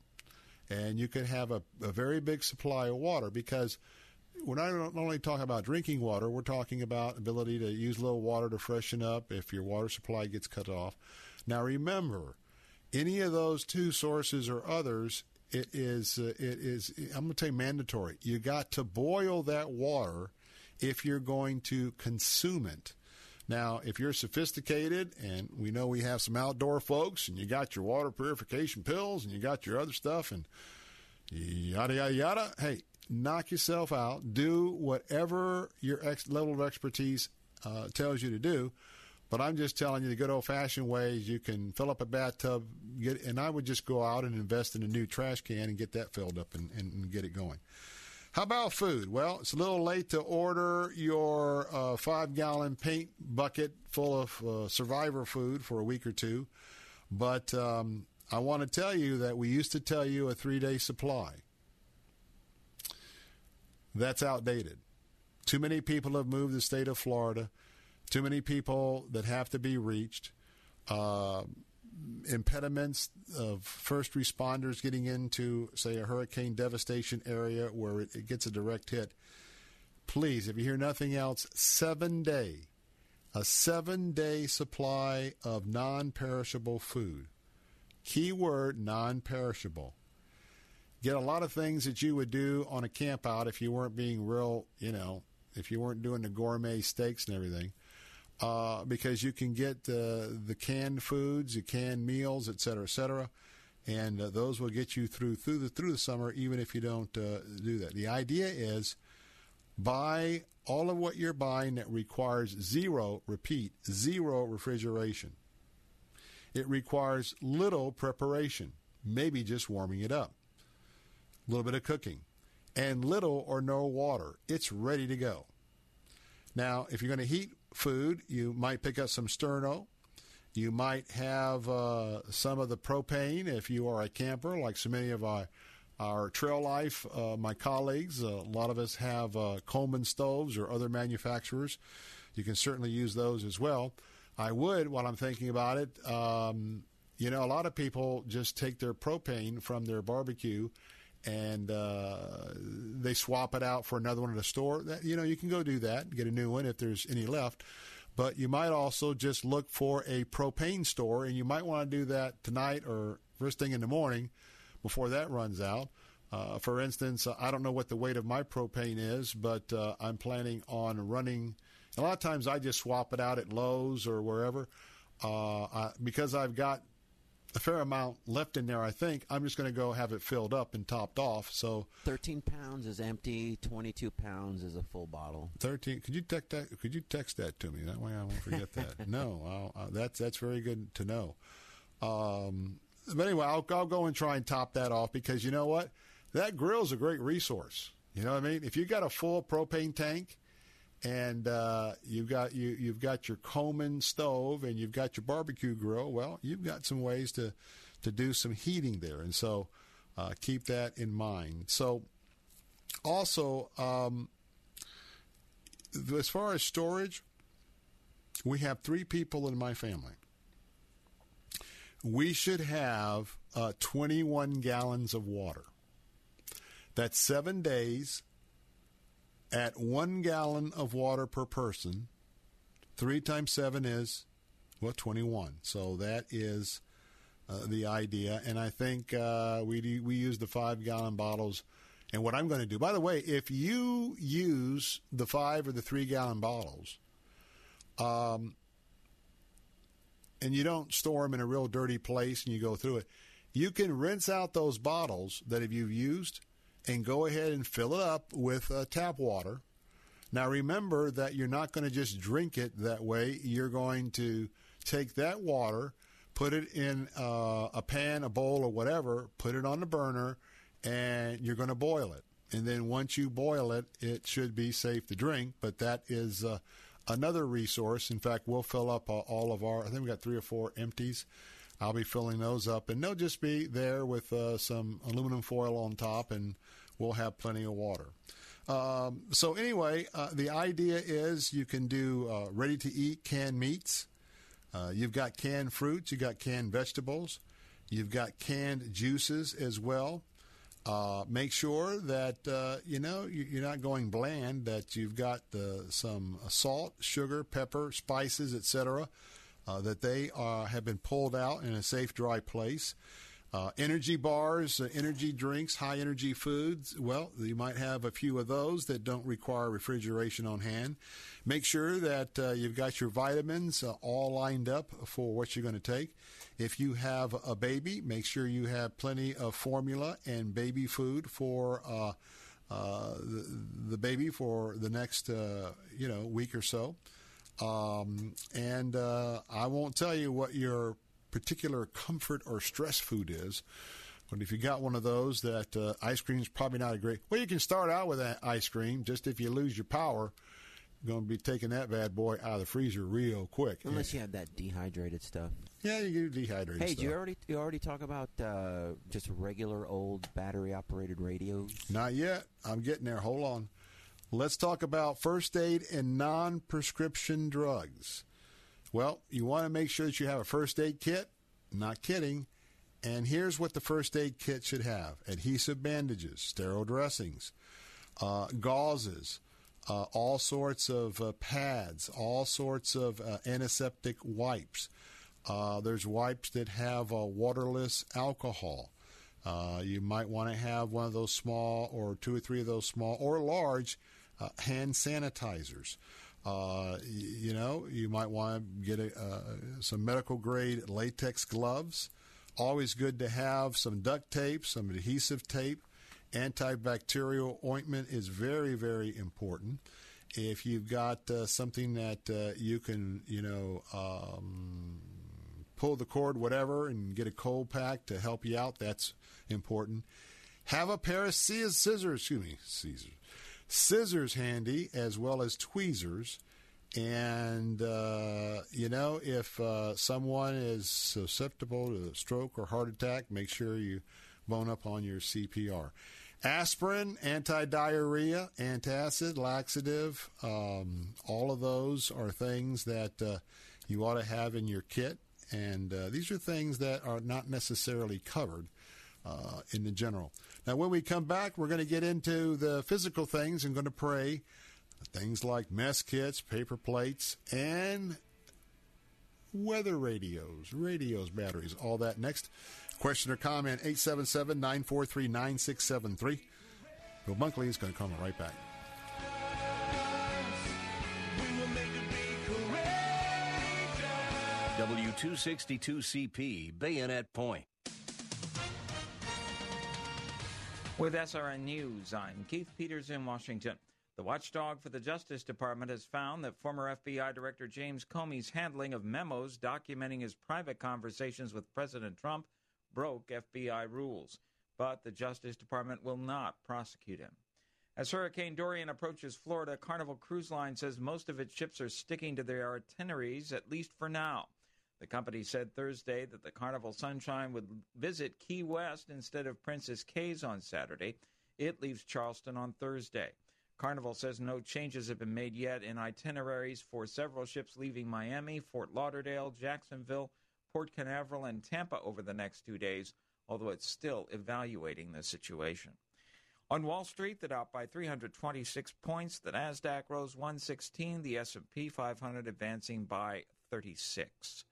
And you could have a, a very big supply of water because we're not only talking about drinking water, we're talking about ability to use a little water to freshen up if your water supply gets cut off. Now remember, any of those two sources or others, it is uh, it is I'm going to say mandatory. You got to boil that water if you're going to consume it. Now, if you're sophisticated, and we know we have some outdoor folks, and you got your water purification pills, and you got your other stuff, and yada, yada, yada, hey, knock yourself out. Do whatever your ex- level of expertise uh, tells you to do. But I'm just telling you the good old fashioned ways you can fill up a bathtub, get, and I would just go out and invest in a new trash can and get that filled up and, and, and get it going. How about food? Well, it's a little late to order your uh, five gallon paint bucket full of uh, survivor food for a week or two. But um, I want to tell you that we used to tell you a three day supply. That's outdated. Too many people have moved the state of Florida. Too many people that have to be reached. Uh, impediments of first responders getting into, say, a hurricane devastation area where it, it gets a direct hit, please, if you hear nothing else, seven day, a seven day supply of non perishable food. Keyword non perishable. Get a lot of things that you would do on a camp out if you weren't being real, you know, if you weren't doing the gourmet steaks and everything. Uh, because you can get uh, the canned foods, the canned meals, et cetera, et cetera, and uh, those will get you through through the through the summer, even if you don't uh, do that. The idea is buy all of what you're buying that requires zero, repeat, zero refrigeration. It requires little preparation, maybe just warming it up, a little bit of cooking, and little or no water. It's ready to go. Now, if you're going to heat food, you might pick up some sterno. You might have uh, some of the propane if you are a camper, like so many of our, our trail life, uh, my colleagues. A lot of us have uh, Coleman stoves or other manufacturers. You can certainly use those as well. I would, while I'm thinking about it, um, you know, a lot of people just take their propane from their barbecue and uh, they swap it out for another one at a store. That, you know, you can go do that, get a new one if there's any left. But you might also just look for a propane store, and you might want to do that tonight or first thing in the morning before that runs out. Uh, for instance, I don't know what the weight of my propane is, but uh, I'm planning on running. A lot of times I just swap it out at Lowe's or wherever uh, I, because I've got a fair amount left in there. I think I'm just going to go have it filled up and topped off. So 13 pounds is empty. 22 pounds is a full bottle. 13. Could you text that? Could you text that to me? That way I won't forget that. no, uh, that's that's very good to know. Um, but anyway, I'll, I'll go and try and top that off because you know what? That grill's a great resource. You know what I mean? If you got a full propane tank and uh, you've got you you've got your Coleman stove and you've got your barbecue grill. Well, you've got some ways to to do some heating there, and so uh, keep that in mind. So, also um, as far as storage, we have three people in my family. We should have uh, 21 gallons of water. That's seven days at one gallon of water per person. Three times seven is, well, 21. So that is uh, the idea. And I think uh, we, we use the five gallon bottles. And what I'm going to do, by the way, if you use the five or the three gallon bottles, um, and you don't store them in a real dirty place and you go through it, you can rinse out those bottles that have you used and go ahead and fill it up with uh, tap water. Now remember that you're not going to just drink it that way. You're going to take that water, put it in uh, a pan, a bowl, or whatever, put it on the burner, and you're going to boil it. And then once you boil it, it should be safe to drink. But that is uh, another resource. In fact, we'll fill up uh, all of our. I think we got three or four empties. I'll be filling those up, and they'll just be there with uh, some aluminum foil on top, and we'll have plenty of water. Um, so anyway, uh, the idea is you can do uh, ready-to-eat canned meats. Uh, you've got canned fruits. You've got canned vegetables. You've got canned juices as well. Uh, make sure that uh, you know you're not going bland. That you've got some salt, sugar, pepper, spices, etc uh, that they uh, have been pulled out in a safe, dry place. Uh, energy bars, uh, energy drinks, high energy foods. Well, you might have a few of those that don't require refrigeration on hand. Make sure that uh, you've got your vitamins uh, all lined up for what you're going to take. If you have a baby, make sure you have plenty of formula and baby food for the, the, baby for the next you know week or so. Um, and uh, I won't tell you what your particular comfort or stress food is. But if you got one of those, that uh, ice cream is probably not a great. Well, you can start out with that ice cream. Just if you lose your power, you're going to be taking that bad boy out of the freezer real quick. Unless you have that dehydrated stuff. Yeah, you do dehydrated. Hey, stuff. did you already you already talk about uh, just regular old battery operated radios? Not yet. I'm getting there. Hold on. Let's talk about first aid and non prescription drugs. Well, you want to make sure that you have a first aid kit. Not kidding. And here's what the first aid kit should have adhesive bandages, sterile dressings, uh, gauzes, uh, all sorts of uh, pads, all sorts of uh, antiseptic wipes. Uh, there's wipes that have waterless alcohol. Uh, you might want to have one of those small, or two or three of those small or large uh, hand sanitizers. Uh, you know, you might want to get a, uh, some medical grade latex gloves. Always good to have some duct tape, some adhesive tape. Antibacterial ointment is very, very important. If you've got uh, something that uh, you can, you know, um, pull the cord, whatever, and get a cold pack to help you out, that's important. Have a pair of scissors, excuse me, scissors, scissors handy as well as tweezers. And, uh, you know, if uh, someone is susceptible to a stroke or heart attack, make sure you bone up on your CPR. Aspirin, anti diarrhea, antacid, laxative, um, all of those are things that uh, you ought to have in your kit. And uh, these are things that are not necessarily covered uh, in the general. Now, when we come back, we're going to get into the physical things and going to pray things like mess kits, paper plates, and weather radios, radios, batteries, all that next. Question or comment 877 943 9673. Bill Bunkley is going to come right back. W262CP, Bayonet Point. With SRN News, I'm Keith Peters in Washington. The watchdog for the Justice Department has found that former FBI Director James Comey's handling of memos documenting his private conversations with President Trump broke FBI rules. But the Justice Department will not prosecute him. As Hurricane Dorian approaches Florida, Carnival Cruise Line says most of its ships are sticking to their itineraries, at least for now. The company said Thursday that the Carnival Sunshine would visit Key West instead of Princess Cays on Saturday. It leaves Charleston on Thursday. Carnival says no changes have been made yet in itineraries for several ships leaving Miami, Fort Lauderdale, Jacksonville, Port Canaveral, and Tampa over the next two days, although it's still evaluating the situation. On Wall Street, the Dow by 326 points, the Nasdaq rose 116, the S&P 500 advancing by 36.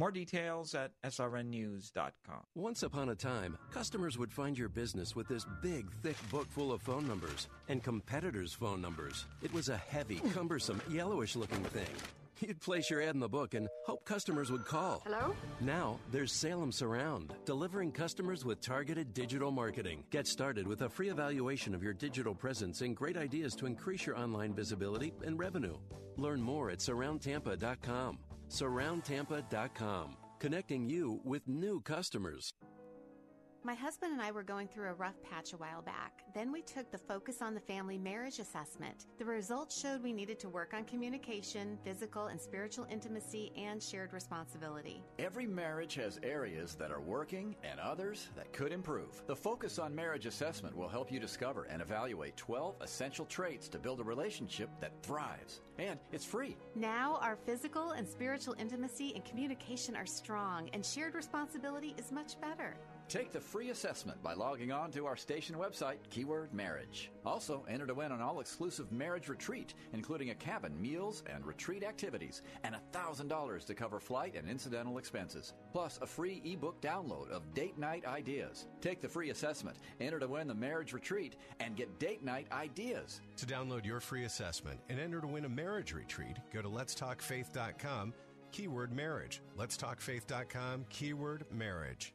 More details at srnnews.com. Once upon a time, customers would find your business with this big, thick book full of phone numbers and competitors' phone numbers. It was a heavy, cumbersome, yellowish looking thing. You'd place your ad in the book and hope customers would call. Hello? Now, there's Salem Surround, delivering customers with targeted digital marketing. Get started with a free evaluation of your digital presence and great ideas to increase your online visibility and revenue. Learn more at surroundtampa.com surroundtampa.com, connecting you with new customers. My husband and I were going through a rough patch a while back. Then we took the Focus on the Family marriage assessment. The results showed we needed to work on communication, physical and spiritual intimacy, and shared responsibility. Every marriage has areas that are working and others that could improve. The Focus on Marriage assessment will help you discover and evaluate 12 essential traits to build a relationship that thrives. And it's free. Now our physical and spiritual intimacy and communication are strong, and shared responsibility is much better. Take the free assessment by logging on to our station website, keyword marriage. Also, enter to win an all exclusive marriage retreat, including a cabin, meals, and retreat activities, and $1,000 to cover flight and incidental expenses. Plus, a free ebook download of date night ideas. Take the free assessment, enter to win the marriage retreat, and get date night ideas. To download your free assessment and enter to win a marriage retreat, go to letstalkfaith.com, keyword marriage. Letstalkfaith.com, keyword marriage.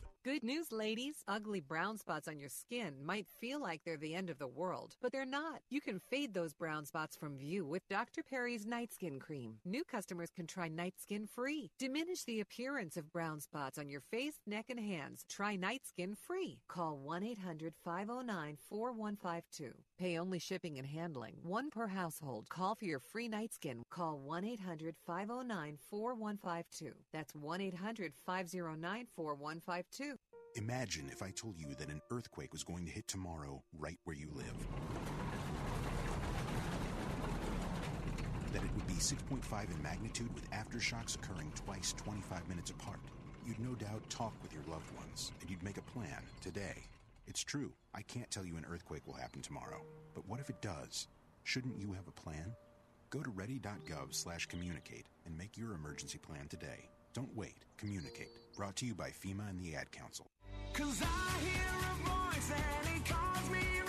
Good news, ladies. Ugly brown spots on your skin might feel like they're the end of the world, but they're not. You can fade those brown spots from view with Dr. Perry's Night Skin Cream. New customers can try Night Skin free. Diminish the appearance of brown spots on your face, neck, and hands. Try Night Skin free. Call 1 800 509 4152. Pay only shipping and handling, one per household. Call for your free night skin. Call 1 800 509 4152. That's 1 800 509 4152. Imagine if I told you that an earthquake was going to hit tomorrow right where you live. That it would be 6.5 in magnitude with aftershocks occurring twice 25 minutes apart. You'd no doubt talk with your loved ones and you'd make a plan today. It's true, I can't tell you an earthquake will happen tomorrow. But what if it does? Shouldn't you have a plan? Go to ready.gov slash communicate and make your emergency plan today. Don't wait. Communicate. Brought to you by FEMA and the Ad Council. Cause I hear a voice and calls me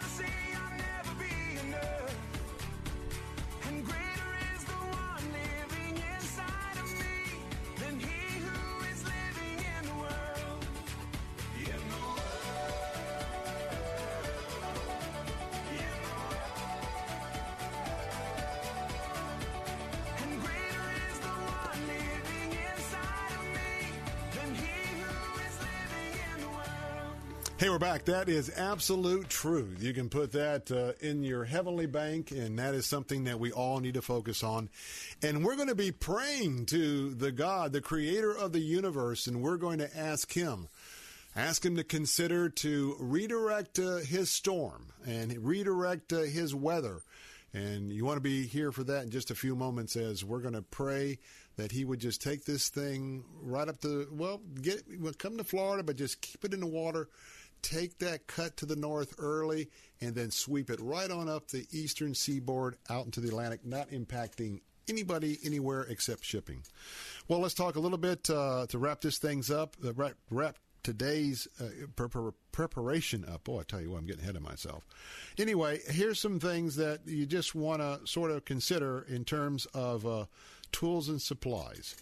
others say Hey, we're back. That is absolute truth. You can put that uh, in your heavenly bank, and that is something that we all need to focus on. And we're going to be praying to the God, the creator of the universe, and we're going to ask Him. Ask him to consider to redirect uh, his storm and redirect uh, his weather. And you want to be here for that in just a few moments as we're going to pray that he would just take this thing right up to, well, get well, come to Florida, but just keep it in the water. Take that cut to the north early and then sweep it right on up the eastern seaboard out into the Atlantic, not impacting anybody anywhere except shipping. Well, let's talk a little bit uh, to wrap this things up. Uh, wrap, wrap today's uh, pre- pre- preparation up. Boy, I tell you what, I'm getting ahead of myself. Anyway, here's some things that you just want to sort of consider in terms of uh, tools and supplies.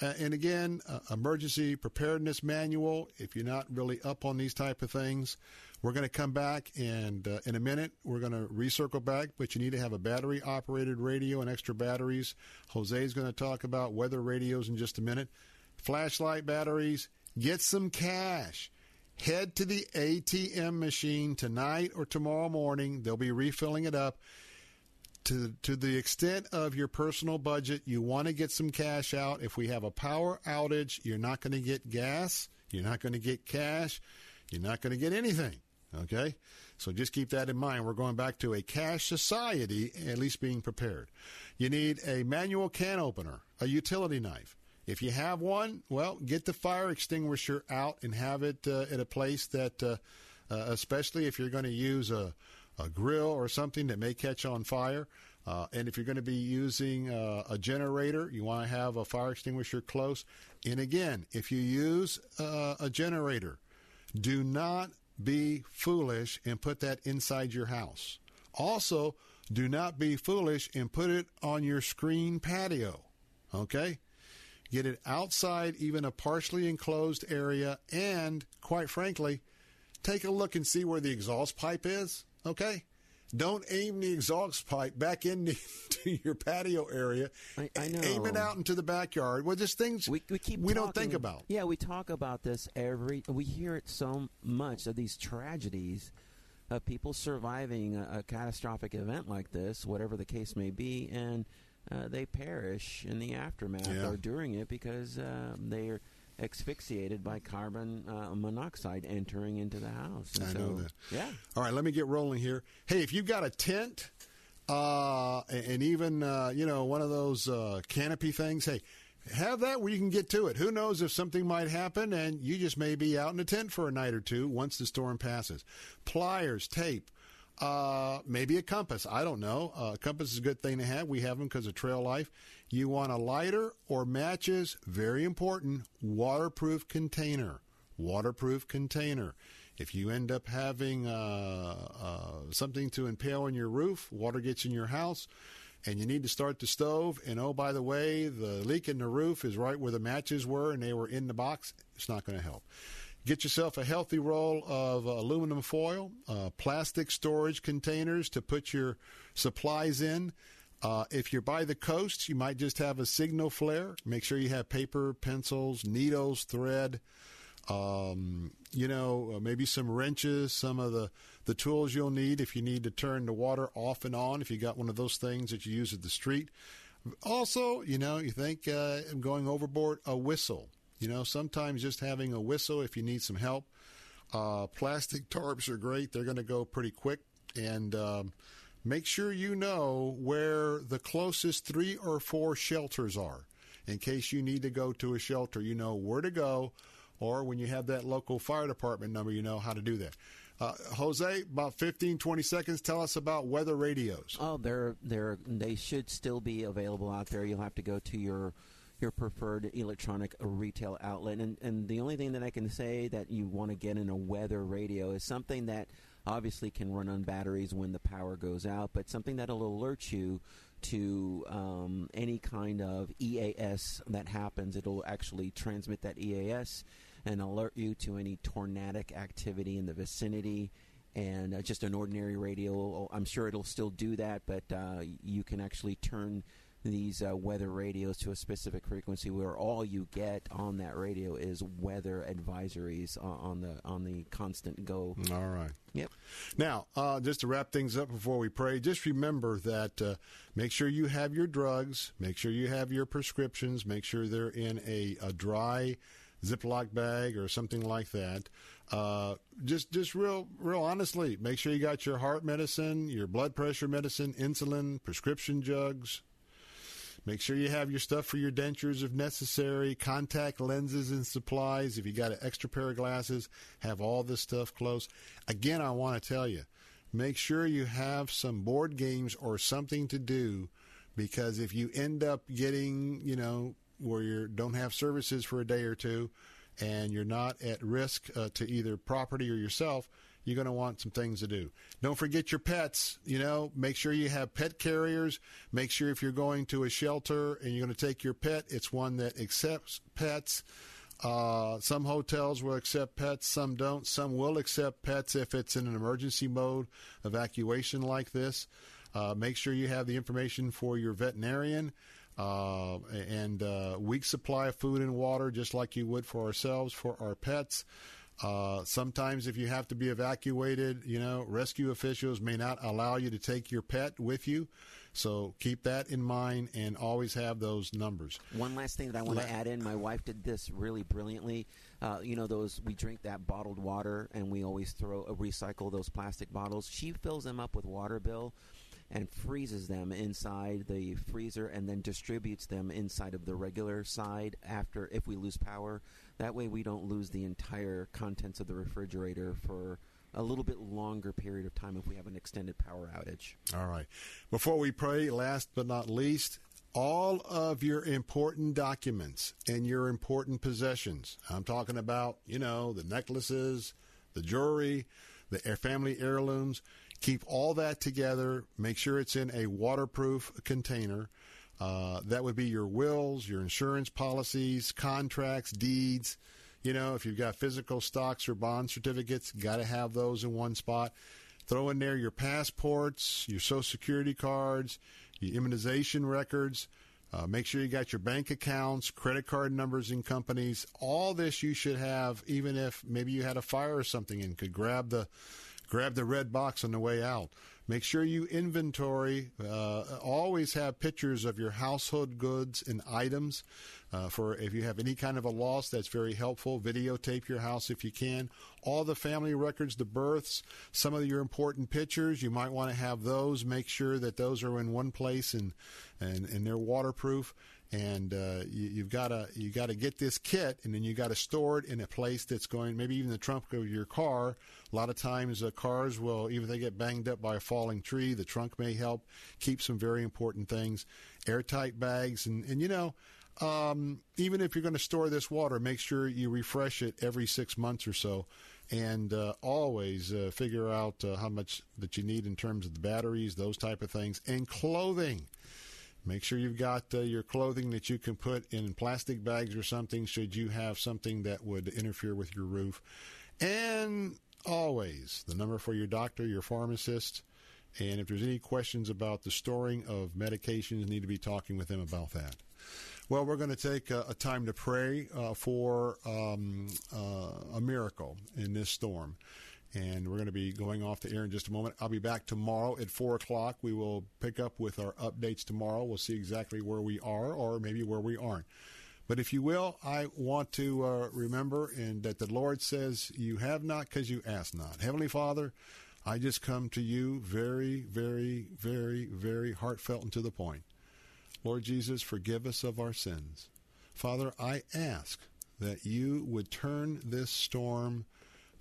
Uh, and again, uh, emergency preparedness manual. If you're not really up on these type of things, we're going to come back and uh, in a minute we're going to recircle back. But you need to have a battery operated radio and extra batteries. Jose is going to talk about weather radios in just a minute. Flashlight batteries. Get some cash. Head to the ATM machine tonight or tomorrow morning. They'll be refilling it up to to the extent of your personal budget, you want to get some cash out. If we have a power outage, you're not going to get gas, you're not going to get cash, you're not going to get anything. Okay? So just keep that in mind. We're going back to a cash society, at least being prepared. You need a manual can opener, a utility knife. If you have one, well, get the fire extinguisher out and have it uh, at a place that, uh, uh, especially if you're going to use a a grill or something that may catch on fire. Uh, and if you're going to be using uh, a generator, you want to have a fire extinguisher close. And again, if you use uh, a generator, do not be foolish and put that inside your house. Also, do not be foolish and put it on your screen patio. Okay? Get it outside, even a partially enclosed area, and quite frankly, take a look and see where the exhaust pipe is. Okay? Don't aim the exhaust pipe back into your patio area. I, I know. Aim it out into the backyard. Well, just things we, we, keep we talking, don't think about. Yeah, we talk about this every. We hear it so much of these tragedies of people surviving a, a catastrophic event like this, whatever the case may be, and uh, they perish in the aftermath Yeah. or during it because uh, they are asphyxiated by carbon uh, monoxide entering into the house. And I so, know that. Yeah. All right, let me get rolling here. Hey, if you've got a tent uh, and even uh, you know one of those uh, canopy things, hey, have that where you can get to it. Who knows if something might happen, and you just may be out in a tent for a night or two once the storm passes. Pliers, tape. Uh, maybe a compass. I don't know. Uh, compass is a good thing to have. We have them because of trail life. You want a lighter or matches. Very important. Waterproof container. Waterproof container. If you end up having uh, uh, something to impale on your roof, water gets in your house. and you need to start the stove, and oh, by the way, the leak in the roof is right where the matches were and they were in the box, it's not going to help. Get yourself a healthy roll of aluminum foil, uh, plastic storage containers to put your supplies in. Uh, if you're by the coast, you might just have a signal flare. Make sure you have paper, pencils, needles, thread, um, you know, uh, maybe some wrenches, some of the, the tools you'll need if you need to turn the water off and on, if you got one of those things that you use at the street. Also, you know, you think uh, going overboard, a whistle. You know, sometimes just having a whistle if you need some help. Uh, plastic tarps are great. They're going to go pretty quick. And um, make sure you know where the closest three or four shelters are. In case you need to go to a shelter, you know where to go. Or when you have that local fire department number, you know how to do that. Uh, Jose, about 15, 20 seconds. Tell us about weather radios. Oh, they're they're they should still be available out there. You'll have to go to your your preferred electronic retail outlet. And and the only thing that I can say that you want to get in a weather radio is something that obviously can run on batteries when the power goes out, but something that'll alert you to um, any kind of EAS that happens. It'll actually transmit that EAS and alert you to any tornadic activity in the vicinity. And uh, just an ordinary radio, I'm sure it'll still do that, but uh, you can actually turn these uh, weather radios to a specific frequency where all you get on that radio is weather advisories on, on the on the constant go. All right. Yep. Now, uh, just to wrap things up before we pray, just remember that uh, make sure you have your drugs, make sure you have your prescriptions, make sure they're in a, a dry Ziploc bag or something like that. Uh, just, just real, real honestly, make sure you got your heart medicine, your blood pressure medicine, insulin, prescription jugs, Make sure you have your stuff for your dentures if necessary, contact lenses and supplies. If you got an extra pair of glasses, have all this stuff close. Again, I want to tell you, make sure you have some board games or something to do because if you end up getting, you know, where you don't have services for a day or two and you're not at risk uh, to either property or yourself, you're going to want some things to do. Don't forget your pets. You know, make sure you have pet carriers. Make sure if you're going to a shelter and you're going to take your pet, it's one that accepts pets. Uh, some hotels will accept pets, some don't. Some will accept pets if it's in an emergency mode evacuation like this. Uh, make sure you have the information for your veterinarian uh, and uh, week supply of food and water, just like you would for ourselves, for our pets. Uh, sometimes, if you have to be evacuated, you know, rescue officials may not allow you to take your pet with you. So keep that in mind and always have those numbers. One last thing that I want to add in my wife did this really brilliantly. Uh, you know, those we drink that bottled water and we always throw uh, recycle those plastic bottles. She fills them up with water, Bill and freezes them inside the freezer and then distributes them inside of the regular side after if we lose power. That way we don't lose the entire contents of the refrigerator for a little bit longer period of time if we have an extended power outage. All right. Before we pray, last but not least, all of your important documents and your important possessions. I'm talking about, you know, the necklaces, the jewelry, the family heirlooms. Keep all that together. Make sure it's in a waterproof container. Uh, that would be your wills, your insurance policies, contracts, deeds. You know, if you've got physical stocks or bond certificates, got to have those in one spot. Throw in there your passports, your social security cards, your immunization records. Uh, make sure you got your bank accounts, credit card numbers in companies. All this you should have, even if maybe you had a fire or something and could grab the grab the red box on the way out. Make sure you inventory. Uh, always have pictures of your household goods and items. Uh, for if you have any kind of a loss, that's very helpful. Videotape your house if you can. All the family records, the births, some of your important pictures, you might want to have those. Make sure that those are in one place and and, and they're waterproof and uh, you, have got to you got to get this kit, and then you got to store it in a place that's going maybe even the trunk of your car. A lot of times, uh, cars will even if they get banged up by a falling tree, the trunk may help keep some very important things, airtight bags, and and you know. Um, even if you're going to store this water, make sure you refresh it every six months or so and uh, always uh, figure out uh, how much that you need in terms of the batteries, those type of things, and clothing. Make sure you've got uh, your clothing that you can put in plastic bags or something should you have something that would interfere with your roof. And always the number for your doctor, your pharmacist, and if there's any questions about the storing of medications, need to be talking with them about that. Well, we're going to take a, a time to pray uh, for um, uh, a miracle in this storm. And we're going to be going off the air in just a moment. I'll be back tomorrow at 4 o'clock. We will pick up with our updates tomorrow. We'll see exactly where we are or maybe where we aren't. But if you will, I want to uh, remember and that the Lord says, You have not because you ask not. Heavenly Father, I just come to you very, very, very, very heartfelt and to the point. Lord Jesus, forgive us of our sins. Father, I ask that you would turn this storm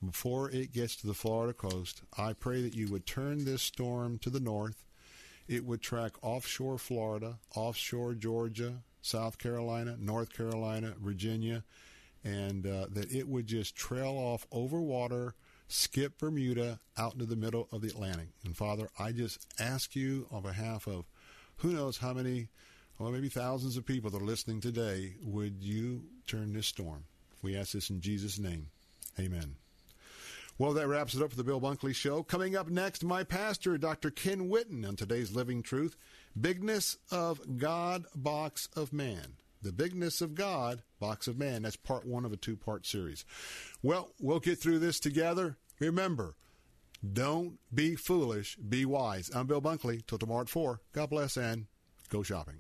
before it gets to the Florida coast. I pray that you would turn this storm to the north. It would track offshore Florida, offshore Georgia, South Carolina, North Carolina, Virginia, and uh, that it would just trail off over water, skip Bermuda, out into the middle of the Atlantic. And Father, I just ask you on behalf of who knows how many, well, maybe thousands of people that are listening today, would you turn this storm? We ask this in Jesus' name. Amen. Well, that wraps it up for the Bill Bunkley Show. Coming up next, my pastor, Dr. Ken Whitten, on today's Living Truth Bigness of God, Box of Man. The Bigness of God, Box of Man. That's part one of a two part series. Well, we'll get through this together. Remember, don't be foolish, be wise. I'm Bill Bunkley. Till tomorrow at 4. God bless and go shopping.